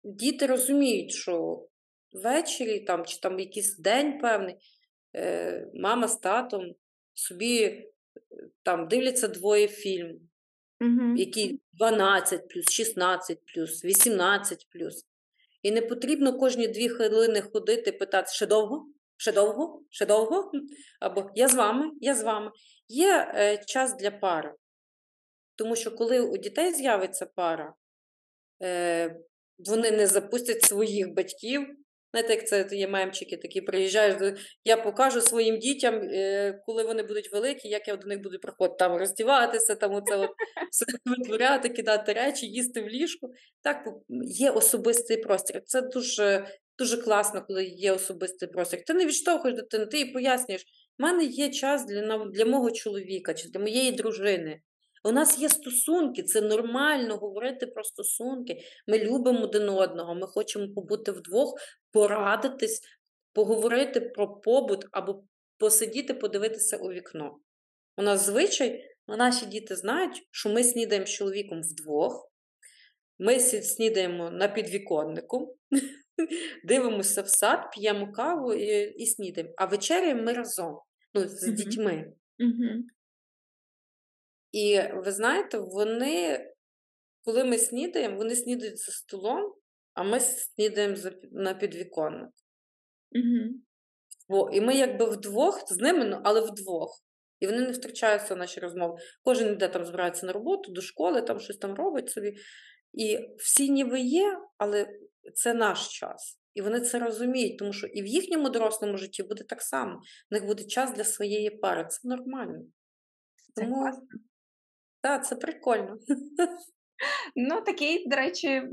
діти розуміють, що ввечері там, чи там якийсь день певний, е, мама з татом собі е, там дивляться двоє фільм, Угу. які 12 плюс, 16 плюс, 18 плюс. І не потрібно кожні дві хвилини ходити питати, ще довго? Ще довго? Ще довго? Або я з вами, я з вами. Є е, час для пари. Тому що коли у дітей з'явиться пара, е, вони не запустять своїх батьків. Знаєте, як це є мемчики такі, приїжджаєш, я покажу своїм дітям, е, коли вони будуть великі, як я до них буду приходити, там роздіватися, там оце от все витворяти, кидати речі, їсти в ліжку. Так, є особистий простір. Це дуже, дуже класно, коли є особистий простір. Ти не відштовхуєш дитину, ти їй пояснюєш, в мене є час для, для мого чоловіка чи для моєї дружини. У нас є стосунки, це нормально говорити про стосунки. Ми любимо один одного, ми хочемо побути вдвох, порадитись, поговорити про побут або посидіти, подивитися у вікно. У нас звичай, ну, наші діти знають, що ми снідаємо з чоловіком вдвох, ми снідаємо на підвіконнику, дивимося в сад, п'ємо каву і, і снідаємо. А вечеряємо ми разом, ну, з дітьми. Угу. І ви знаєте, вони, коли ми снідаємо, вони снідають за столом, а ми снідаємо на підвіконник. Угу. Бо, і ми якби вдвох з ними, ну, але вдвох. І вони не втручаються в наші розмови. Кожен йде там збирається на роботу, до школи, там щось там робить собі. І всі ніби є, але це наш час. І вони це розуміють, тому що і в їхньому дорослому житті буде так само. В них буде час для своєї пари. Це нормально. Тому. Так, це прикольно. Ну, такий, до речі,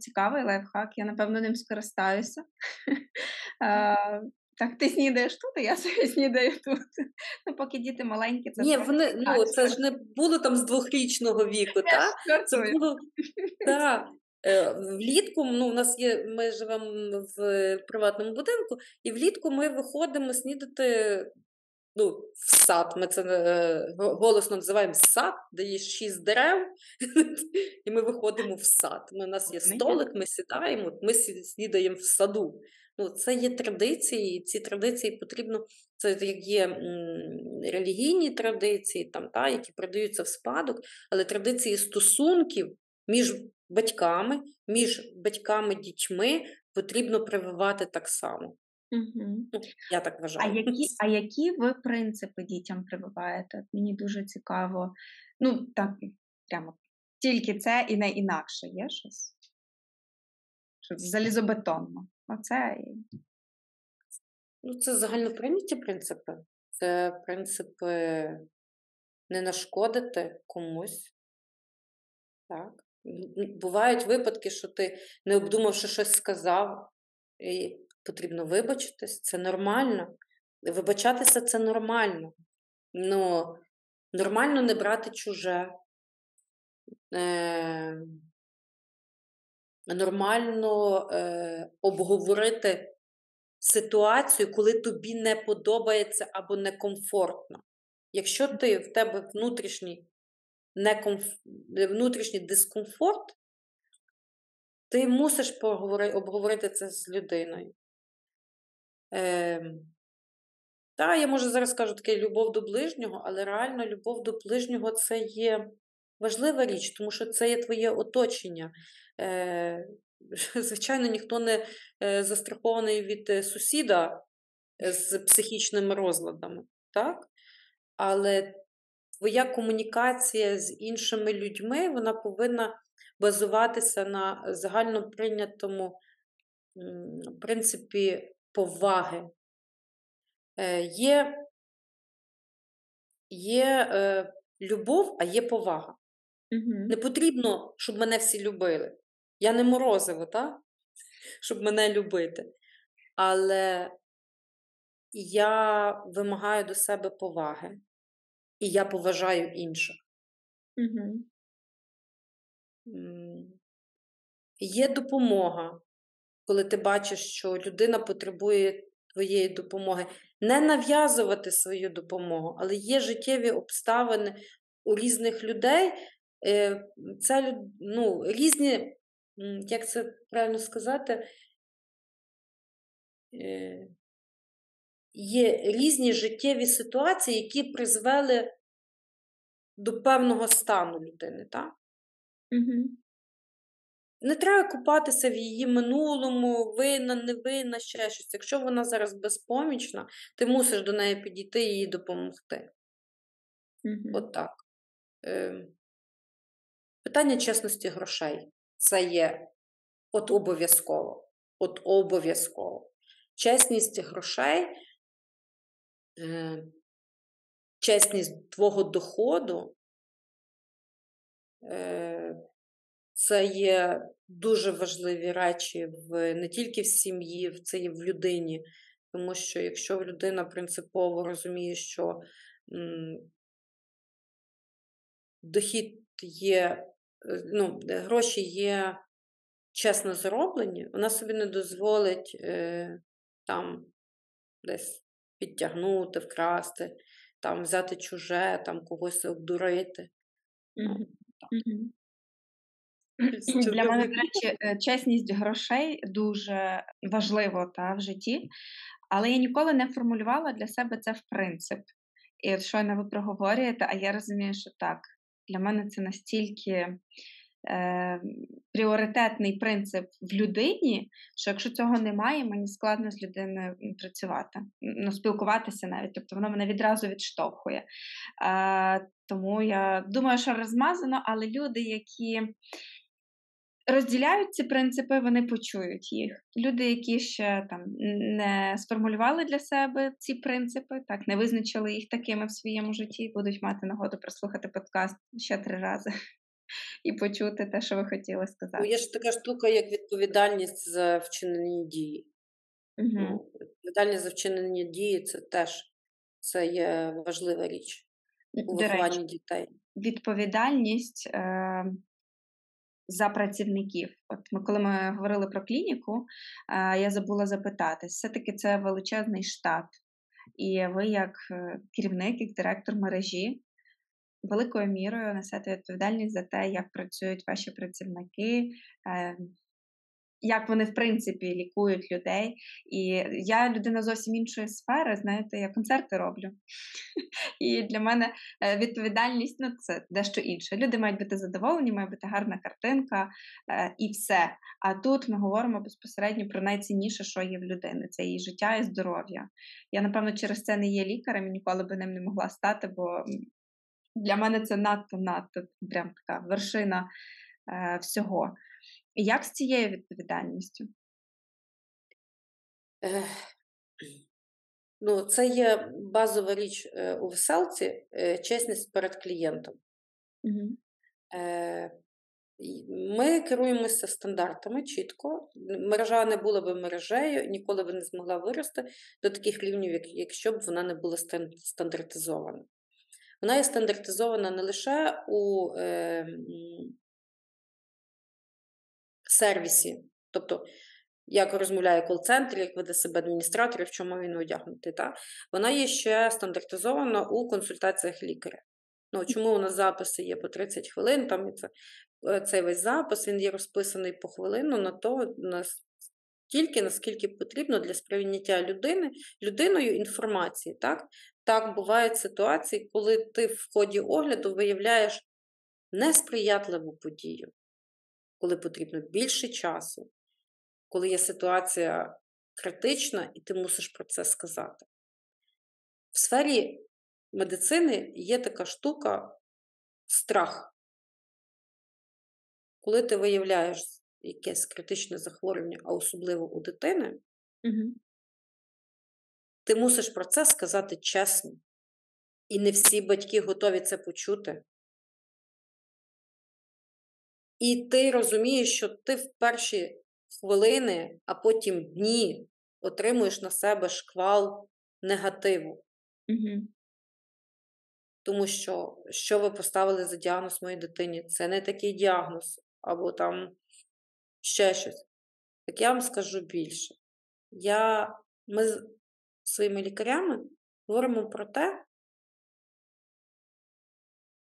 цікавий лайфхак. Я, напевно, ним скористаюся. Так, ти снідаєш тут, а я собі снідаю тут. Ну, поки діти маленькі, це Ні, вони, ну, це ж не було там з двохрічного віку, так? Це було так. Е, Влітку, ну, у нас є, ми живемо в приватному будинку, і влітку ми виходимо снідати ну, в сад. Ми це е, голосно називаємо сад, де є шість дерев, і ми виходимо в сад. Ми, у нас є столик, ми сідаємо, ми снідаємо в саду. Ну, це є традиції, і ці традиції потрібно, це як є м, релігійні традиції, там, та, які передаються в спадок, але традиції стосунків між батьками, між батьками дітьми потрібно прививати так само. Ну, я так А вважаю. які, а які ви принципи дітям прививаєте? Мені дуже цікаво. Ну, так, прямо тільки це і не інакше. Є щось? Що залізобетонно. Оце Ну, це загальноприйняті принципи. Це принципи не нашкодити комусь. Так. Бувають випадки, що ти, не обдумавши щось сказав, і потрібно вибачитись. Це нормально. Вибачатися це нормально. Ну, нормально не брати чуже. Е, нормально е, обговорити ситуацію, коли тобі не подобається або некомфортно. Якщо ти в тебе внутрішній, некомф... внутрішній дискомфорт, ти мусиш обговорити це з людиною. Е... Та, я може зараз скажу таке любов до ближнього, але реально любов до ближнього це є важлива річ, тому що це є твоє оточення. Е... Звичайно, ніхто не е, застрахований від е, сусіда е, з психічними розладами, так? Але твоя комунікація з іншими людьми вона повинна базуватися на загально прийнятому принципі поваги. Е, Є є е, любов, а є повага. Угу. Не потрібно, щоб мене всі любили. Я не морозиво, так? щоб мене любити. Але я вимагаю до себе поваги, і я поважаю інших. Угу. Є допомога, коли ти бачиш, що людина потребує твоєї допомоги. Не нав'язувати свою допомогу, але є життєві обставини у різних людей. Це ну, різні, як це правильно сказати, е, є різні життєві ситуації, які призвели до певного стану людини. Так? Угу. Не треба купатися в її минулому, винна, не винна, ще щось. Якщо вона зараз безпомічна, ти мусиш до неї підійти і їй допомогти. Угу. От так. Е, питання чесності грошей. Це є от обов'язково. От обов'язково. Чесність грошей, е, чесність твого доходу. Е, це є дуже важливі речі в не тільки в сім'ї, це є в людині. Тому що якщо людина принципово розуміє, що м, дохід є, е, ну, гроші є чесно зароблені, вона собі не дозволить е, там десь підтягнути, вкрасти, там взяти чуже, там когось обдурити. Угу. Для мене, до речі, чесність грошей дуже важливо та, в житті, але я ніколи не формулювала для себе це в принцип. І от щойно ви проговорюєте, а я розумію, що так, для мене це настільки е, пріоритетний принцип в людині, що якщо цього немає, мені складно з людиною працювати, ну, спілкуватися навіть, тобто воно мене відразу відштовхує. Е, тому я думаю, що розмазано, але люди, які розділяють ці принципи, вони почують їх. Люди, які ще там не сформулювали для себе ці принципи, так не визначили їх такими в своєму житті, будуть мати нагоду прослухати подкаст ще три рази і почути те, що ви хотіли Ну, сказати. є ж така штука, як відповідальність за вчинені дії. Угу. Відповідальність за вчинені дії це теж це є важлива річ у вихованні дітей. відповідальність е, за працівників. От ми, коли ми говорили про клініку, е, я забула запитати, все-таки це величезний штат, і ви, як е, керівник, як директор мережі, великою мірою несете відповідальність за те, як працюють ваші працівники. Як вони, в принципі, лікують людей. І я людина зовсім іншої сфери, знаєте, я концерти роблю. І для мене е, відповідальність ну, це дещо інше. Люди мають бути задоволені, має бути гарна картинка е, і все. А тут ми говоримо безпосередньо про найцінніше, що є в людини це її життя і здоров'я. Я, напевно, через це не є лікарем і ніколи би ним не могла стати, бо для мене це надто надто прям така вершина е, всього. І Як з цією відповідальністю? Ну, це є базова річ е, у веселці, е, чесність перед клієнтом. Угу. Ми керуємося стандартами чітко. Мережа не була би мережею, ніколи би не змогла вирости до таких рівнів, якщо б вона не була стандартизована. Вона є стандартизована не лише у сервісі, тобто як розмовляє кол-центр, як веде себе адміністратор, в чому він одягнутий. Та? Вона є ще стандартизована у консультаціях лікаря. Ну, чому у нас записи є по 30 хвилин, там це, е, цей весь запис він є розписаний по хвилину на то, на стільки, наскільки потрібно для сприйняття людини, людиною інформації. Так? так бувають ситуації, коли ти в ході огляду виявляєш несприятливу подію, коли потрібно більше часу, коли є ситуація критична, і ти мусиш про це сказати. В сфері медицини є така штука страх. Коли ти виявляєш якесь критичне захворювання, а особливо у дитини, Угу. Ти мусиш про це сказати чесно. І не всі батьки готові це почути. І ти розумієш, що ти в перші хвилини, а потім дні отримуєш на себе шквал негативу. Угу. Тому що, що ви поставили за діагноз моїй дитині? Це не такий діагноз, або там ще щось. Так я вам скажу більше. Я, Ми з своїми лікарями говоримо про те,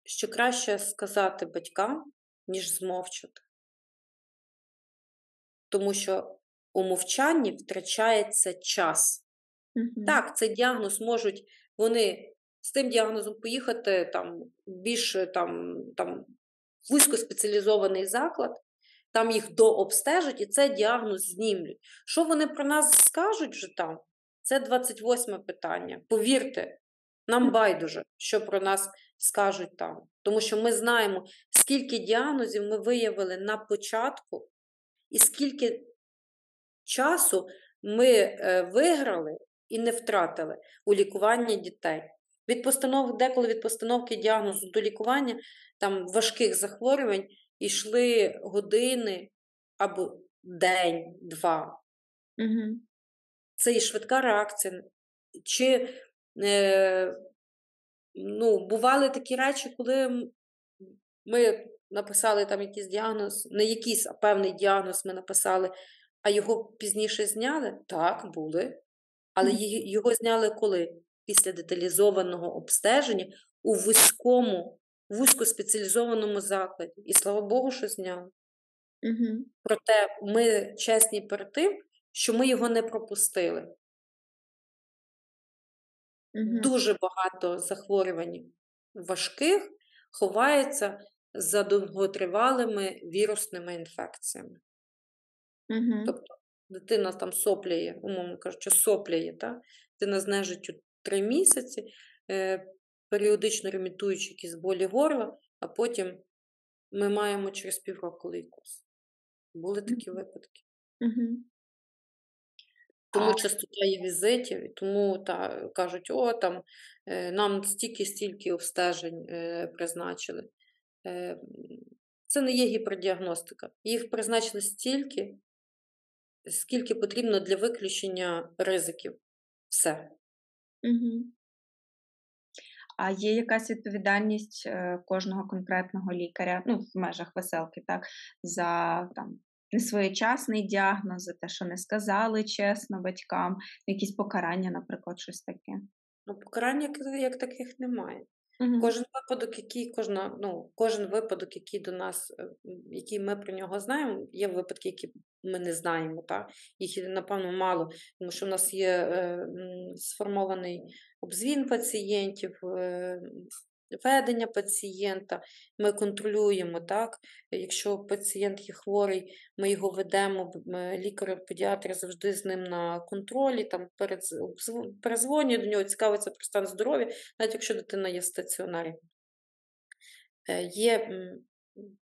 що краще сказати батькам, ніж змовчати. Тому що у мовчанні втрачається час. Угу. Так, цей діагноз можуть вони з тим діагнозом поїхати там більш там, там вузькоспеціалізований заклад, там їх дообстежать і цей діагноз знімлють. Що вони про нас скажуть вже там? Це 28 питання. Повірте, нам байдуже, що про нас скажуть там. Тому що ми знаємо, скільки діагнозів ми виявили на початку, і скільки часу ми е, виграли і не втратили у лікуванні дітей. Від постанов, деколи від постановки діагнозу до лікування там важких захворювань йшли години або день, два. Угу. Це і швидка реакція. Чи е, ну, бували такі речі, коли ми написали там якийсь діагноз, не якийсь, а певний діагноз ми написали, а його пізніше зняли? Так, були. Але його зняли коли? Після деталізованого обстеження у вузькому, вузькоспеціалізованому закладі. І слава Богу, що зняли. Угу. Проте ми чесні перед тим, що ми його не пропустили. Угу. Дуже багато захворювань важких ховається за довготривалими вірусними інфекціями. Угу. Тобто дитина там сопляє, умовно кажучи, сопляє, та? дитина з нежиттю три місяці, е, періодично ремітуючи якісь болі горла, а потім ми маємо через півроку лейкоз. Були такі випадки. Угу. Тому частота є візитів, і тому та, кажуть, о, там е, нам стільки-стільки обстежень е, призначили. Е, це не є гіпердіагностика. Їх призначили стільки, скільки потрібно для виключення ризиків. Все. Угу. А є якась відповідальність е, кожного конкретного лікаря, ну, в межах веселки, так, за там, несвоєчасний діагноз, за те, що не сказали чесно батькам, якісь покарання, наприклад, щось таке. Ну, покарання як- як таких немає. Угу. Кожен випадок, який кожна, ну, кожен випадок, який до нас, е, який ми про нього знаємо, є випадки, які ми не знаємо. Та? Їх напевно, мало, тому що в нас є е, сформований обзвін пацієнтів, е, ведення пацієнта, ми контролюємо. Так? Якщо пацієнт є хворий, ми його ведемо, лікар-педіатр завжди з ним на контролі, там перезвонює до нього, цікавиться про стан здоров'я навіть якщо дитина є в стаціонарі. Е, Є,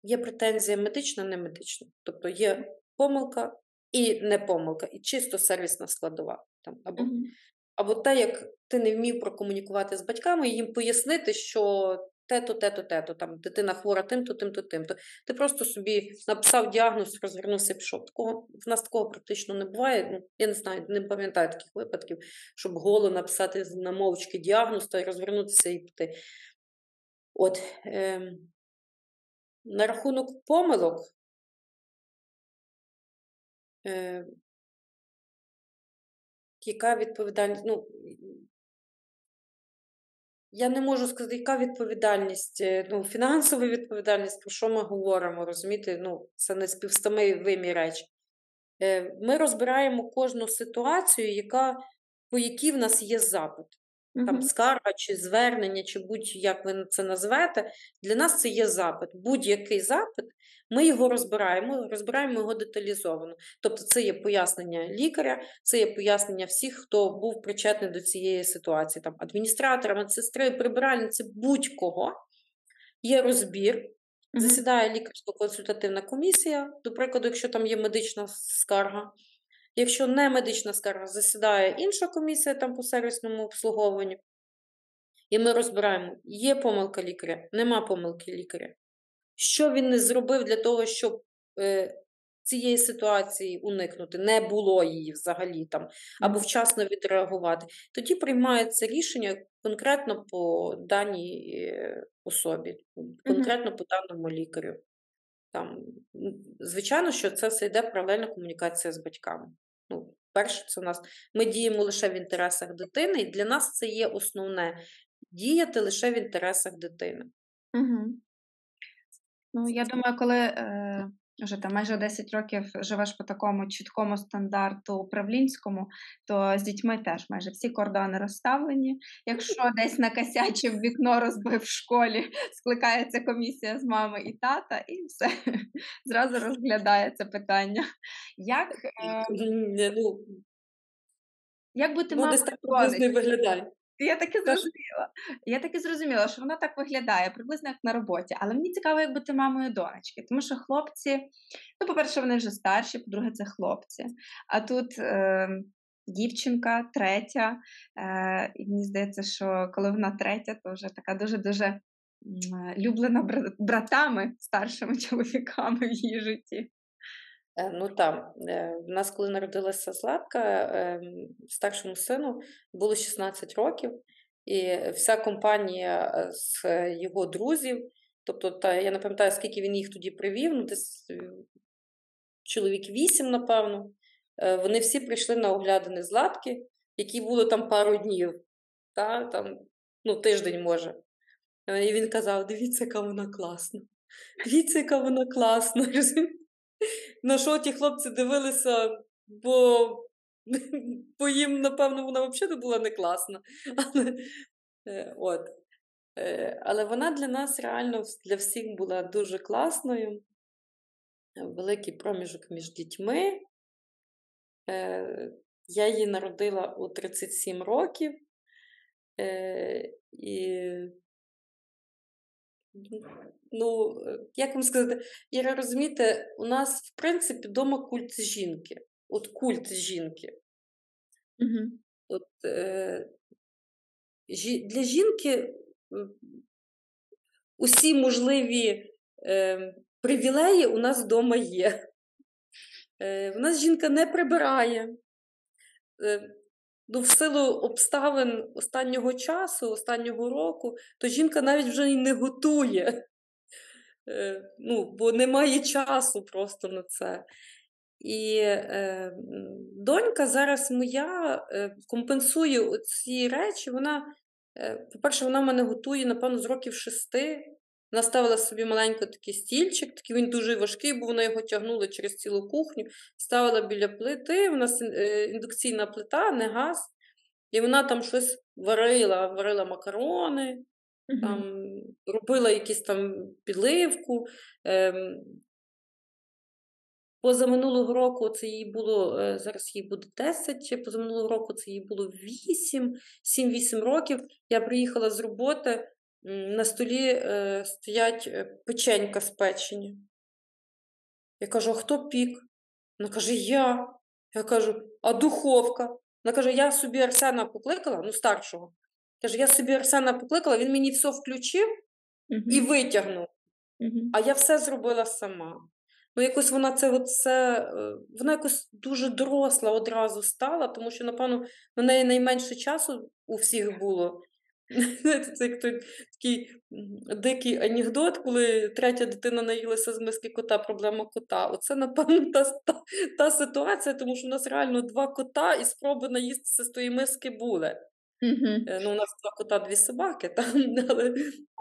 є претензія медична, не медична. Тобто є помилка і не помилка, і чисто сервісна складова. Там, або, Угу. Або те, як ти не вмів прокомунікувати з батьками, і їм пояснити, що те-то, те-то, те-то, там дитина хвора тим-то, тим-то, тим-то. Ти просто собі написав діагноз, розвернувся і пішов. Такого, в нас такого практично не буває. Ну, я не знаю, не пам'ятаю таких випадків, щоб голо написати на мовчки діагноз та розвернутися і піти. От, ем, на рахунок помилок. Е, яка відповідальність? Ну, я не можу сказати, яка відповідальність, е, ну, фінансова відповідальність, про що ми говоримо, розумієте? Ну, це не співставимі речі. Е, Ми розбираємо кожну ситуацію, яка, по якій в нас є запит. Там скарга чи звернення, чи будь-як ви це назвете, для нас це є запит. Будь-який запит, ми його розбираємо, розбираємо його деталізовано. Тобто це є пояснення лікаря, це є пояснення всіх, хто був причетний до цієї ситуації, там адміністратора, медсестри, прибиральниці, будь-кого. Є розбір, засідає лікарсько-консультативна комісія, до прикладу, якщо там є медична скарга. Якщо не медична скарга, засідає інша комісія там по сервісному обслуговуванню, і ми розбираємо, є помилка лікаря, нема помилки лікаря. Що він не зробив для того, щоб е, цієї ситуації уникнути, не було її взагалі там, або вчасно відреагувати, тоді приймається рішення конкретно по даній е, особі, конкретно по даному лікарю. Там, звичайно, що це все йде паралельна комунікація з батьками. Ну, перше, це у нас ми діємо лише в інтересах дитини, і для нас це є основне діяти лише в інтересах дитини. Угу. Ну, я думаю, коли е, вже там майже 10 років живеш по такому чіткому стандарту управлінському, то з дітьми теж майже всі кордони розставлені. Якщо десь накосячив вікно розбив в школі, скликається комісія з мами і тата, і все зразу розглядається питання. Як, е, Ні, Ну, як бути ну, мамою десь так виглядає. Я так і зрозуміла. Я так і зрозуміла, що вона так виглядає, приблизно як на роботі. Але мені цікаво, як бути мамою донечки, тому що хлопці, ну, по-перше, вони вже старші, по-друге, це хлопці. А тут е, дівчинка, третя. Е, і мені здається, що коли вона третя, то вже така дуже-дуже м, люблена бра- братами, старшими чоловіками в її житті. Е, Ну там, е, в нас, коли народилася Златка, е, старшому сину було 16 років, і вся компанія з його друзів, тобто, та, я не пам'ятаю, скільки він їх тоді привів, ну десь чоловік 8, напевно, вони всі прийшли на оглядини Златки, які були там пару днів, та, там, ну, тиждень може. І він казав: дивіться, яка вона класна. Дивіться, яка вона класна. На що ті хлопці дивилися, бо, бо їм, напевно, вона взагалі не була не класна. Але, е, от. Е, але вона для нас реально для всіх була дуже класною. Великий проміжок між дітьми. Е, Я її народила у 37 років. І Ну, е, як вам сказати, Іра, розумієте, у нас, в принципі, вдома культ жінки. От культ жінки. Угу. От, е, для жінки усі можливі е, привілеї у нас вдома є. Е, в нас жінка не прибирає. Е, ну, в силу обставин останнього часу, останнього року, то жінка навіть вже й не готує. Е, ну, бо немає часу просто на це. І е, донька зараз моя е, компенсує ці речі. Вона, е, по-перше, вона мене готує, напевно, з років шести. Вона ставила собі маленький такий стільчик, такий він дуже важкий, бо вона його тягнула через цілу кухню, ставила біля плити. У нас індукційна плита, не газ. І вона там щось варила, варила макарони, там, робила якісь там підливку. Ем, позаминулого року це їй було, е, зараз їй буде 10, позаминулого року це їй було 8, 7-8 років. Я приїхала з роботи, на столі е, стоять е, печенька спечені. Я кажу, а хто пік? Вона каже, я. Я кажу, а духовка? Вона каже, я собі Арсена покликала, ну старшого. Каже, я собі Арсена покликала, він мені все включив і витягнув. А я все зробила сама. Ну, якось вона це, все, е, вона якось дуже доросла одразу стала, тому що, напевно, на неї найменше часу у всіх було. Це як той такий дикий анекдот, коли третя дитина наїлася з миски кота, проблема кота. Оце, напевно, та, та, та ситуація, тому що у нас реально два кота і спроби наїстися з тої миски були. Е, Ну, у нас два кота, дві собаки, там, але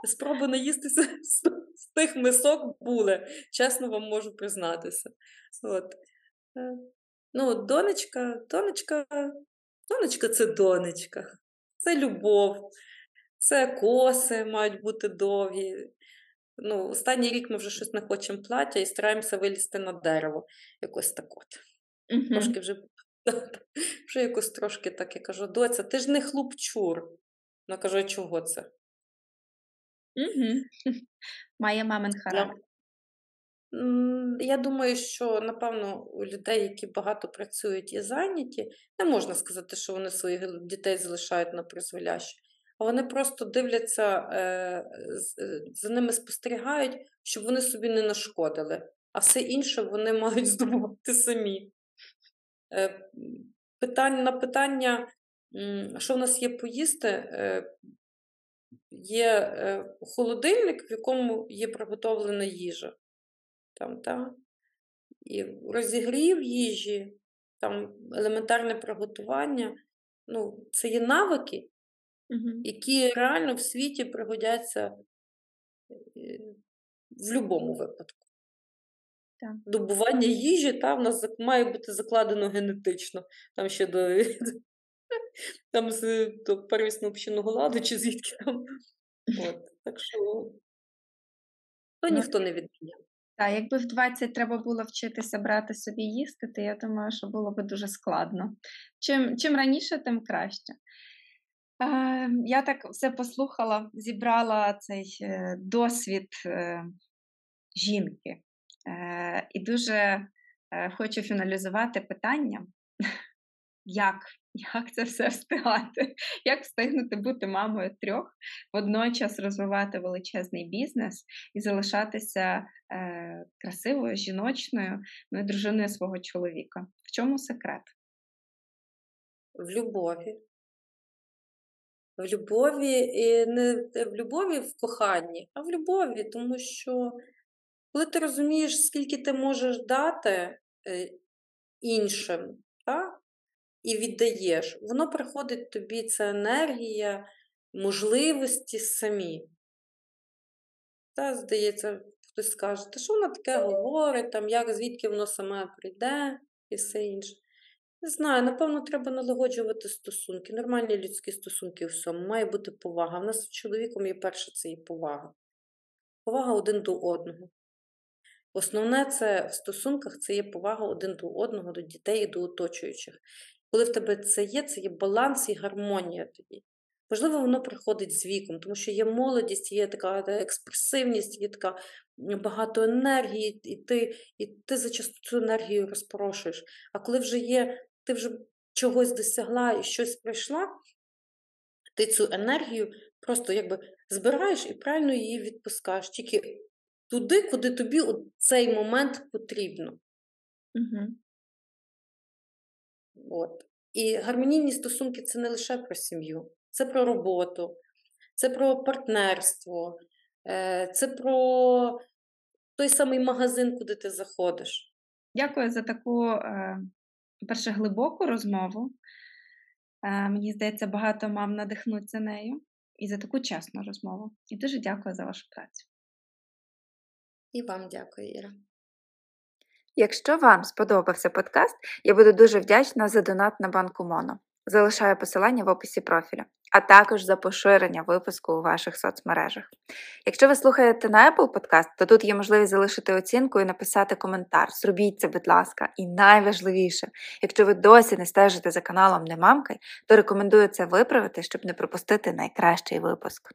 спроби наїстися з, з тих мисок були, чесно вам можу признатися. От. Е, Ну, донечка, донечка, донечка це донечка, це любов, це коси мають бути довгі. Ну, останній рік ми вже щось не хочемо плаття і стараємося вилізти на дерево. Якось так от. Трошки вже, вже якось трошки так, я кажу, доця, ти ж не хлопчур. Вона каже, чого це? Має мамин характер. Я думаю, що, напевно, у людей, які багато працюють і зайняті, не можна сказати, що вони своїх дітей залишають на призволяще. А вони просто дивляться, е, е, за ними спостерігають, щоб вони собі не нашкодили, а все інше вони мають здобувати самі. Е, питання на питання, що в нас є поїсти, є холодильник, в якому є приготовлена їжа там, та? і розігрів їжі, там елементарне приготування. Ну, Це є навики, угу. які реально в світі пригодяться е, в будь-якому випадку. Так. Добування їжі та, в нас має бути закладено генетично. Там ще до там з до первісного общинного ладу, чи звідки там. От. Так що то ну, ніхто не відміняв. Так, якби в 20 треба було вчитися брати собі їсти, то я думаю, що було б дуже складно. Чим чим раніше, тим краще. Е, Я так все послухала, зібрала цей е, досвід е, жінки. Е, І дуже е, хочу фіналізувати питання, як як це все встигати, як встигнути бути мамою трьох, водночас розвивати величезний бізнес і залишатися е, красивою, жіночною, ну і дружиною свого чоловіка. В чому секрет? В любові. В любові, і не в любові в коханні, а в любові, тому що коли ти розумієш, скільки ти можеш дати е, іншим, так? і віддаєш, воно приходить тобі ця енергія, можливості самі. Та, здається, хтось скаже, та що вона таке говорить, там, як, звідки воно саме прийде і все інше. Не знаю, напевно, треба налагоджувати стосунки, нормальні людські стосунки в всьому. Має бути повага. У нас з чоловіком є перше це і повага. Повага один до одного. Основне це в стосунках це є повага один до одного, до дітей і до оточуючих. Коли в тебе це є, це є баланс і гармонія тоді. Можливо, воно приходить з віком, тому що є молодість, є така експресивність, є така багато енергії, і ти і ти зачасту цю енергію розпорошуєш. А коли вже є, ти вже чогось досягла і щось пройшла, ти цю енергію просто якби збираєш і правильно її відпускаєш. Тільки туди, куди тобі у цей момент потрібно. Угу. От. І гармонійні стосунки це не лише про сім'ю, це про роботу, це про партнерство, е, це про той самий магазин, куди ти заходиш. Дякую за таку, е, перше, глибоку розмову. Е, мені здається, багато мам надихнуться нею і за таку чесну розмову. І дуже дякую за вашу працю. І вам дякую, Іра. Якщо вам сподобався подкаст, я буду дуже вдячна за донат на банку Моно. Залишаю посилання в описі профіля, а також за поширення випуску у ваших соцмережах. Якщо ви слухаєте на Apple Podcast, то тут є можливість залишити оцінку і написати коментар. Зробіть це, будь ласка, і найважливіше, якщо ви досі не стежите за каналом Немамкай, то рекомендую це виправити, щоб не пропустити найкращий випуск.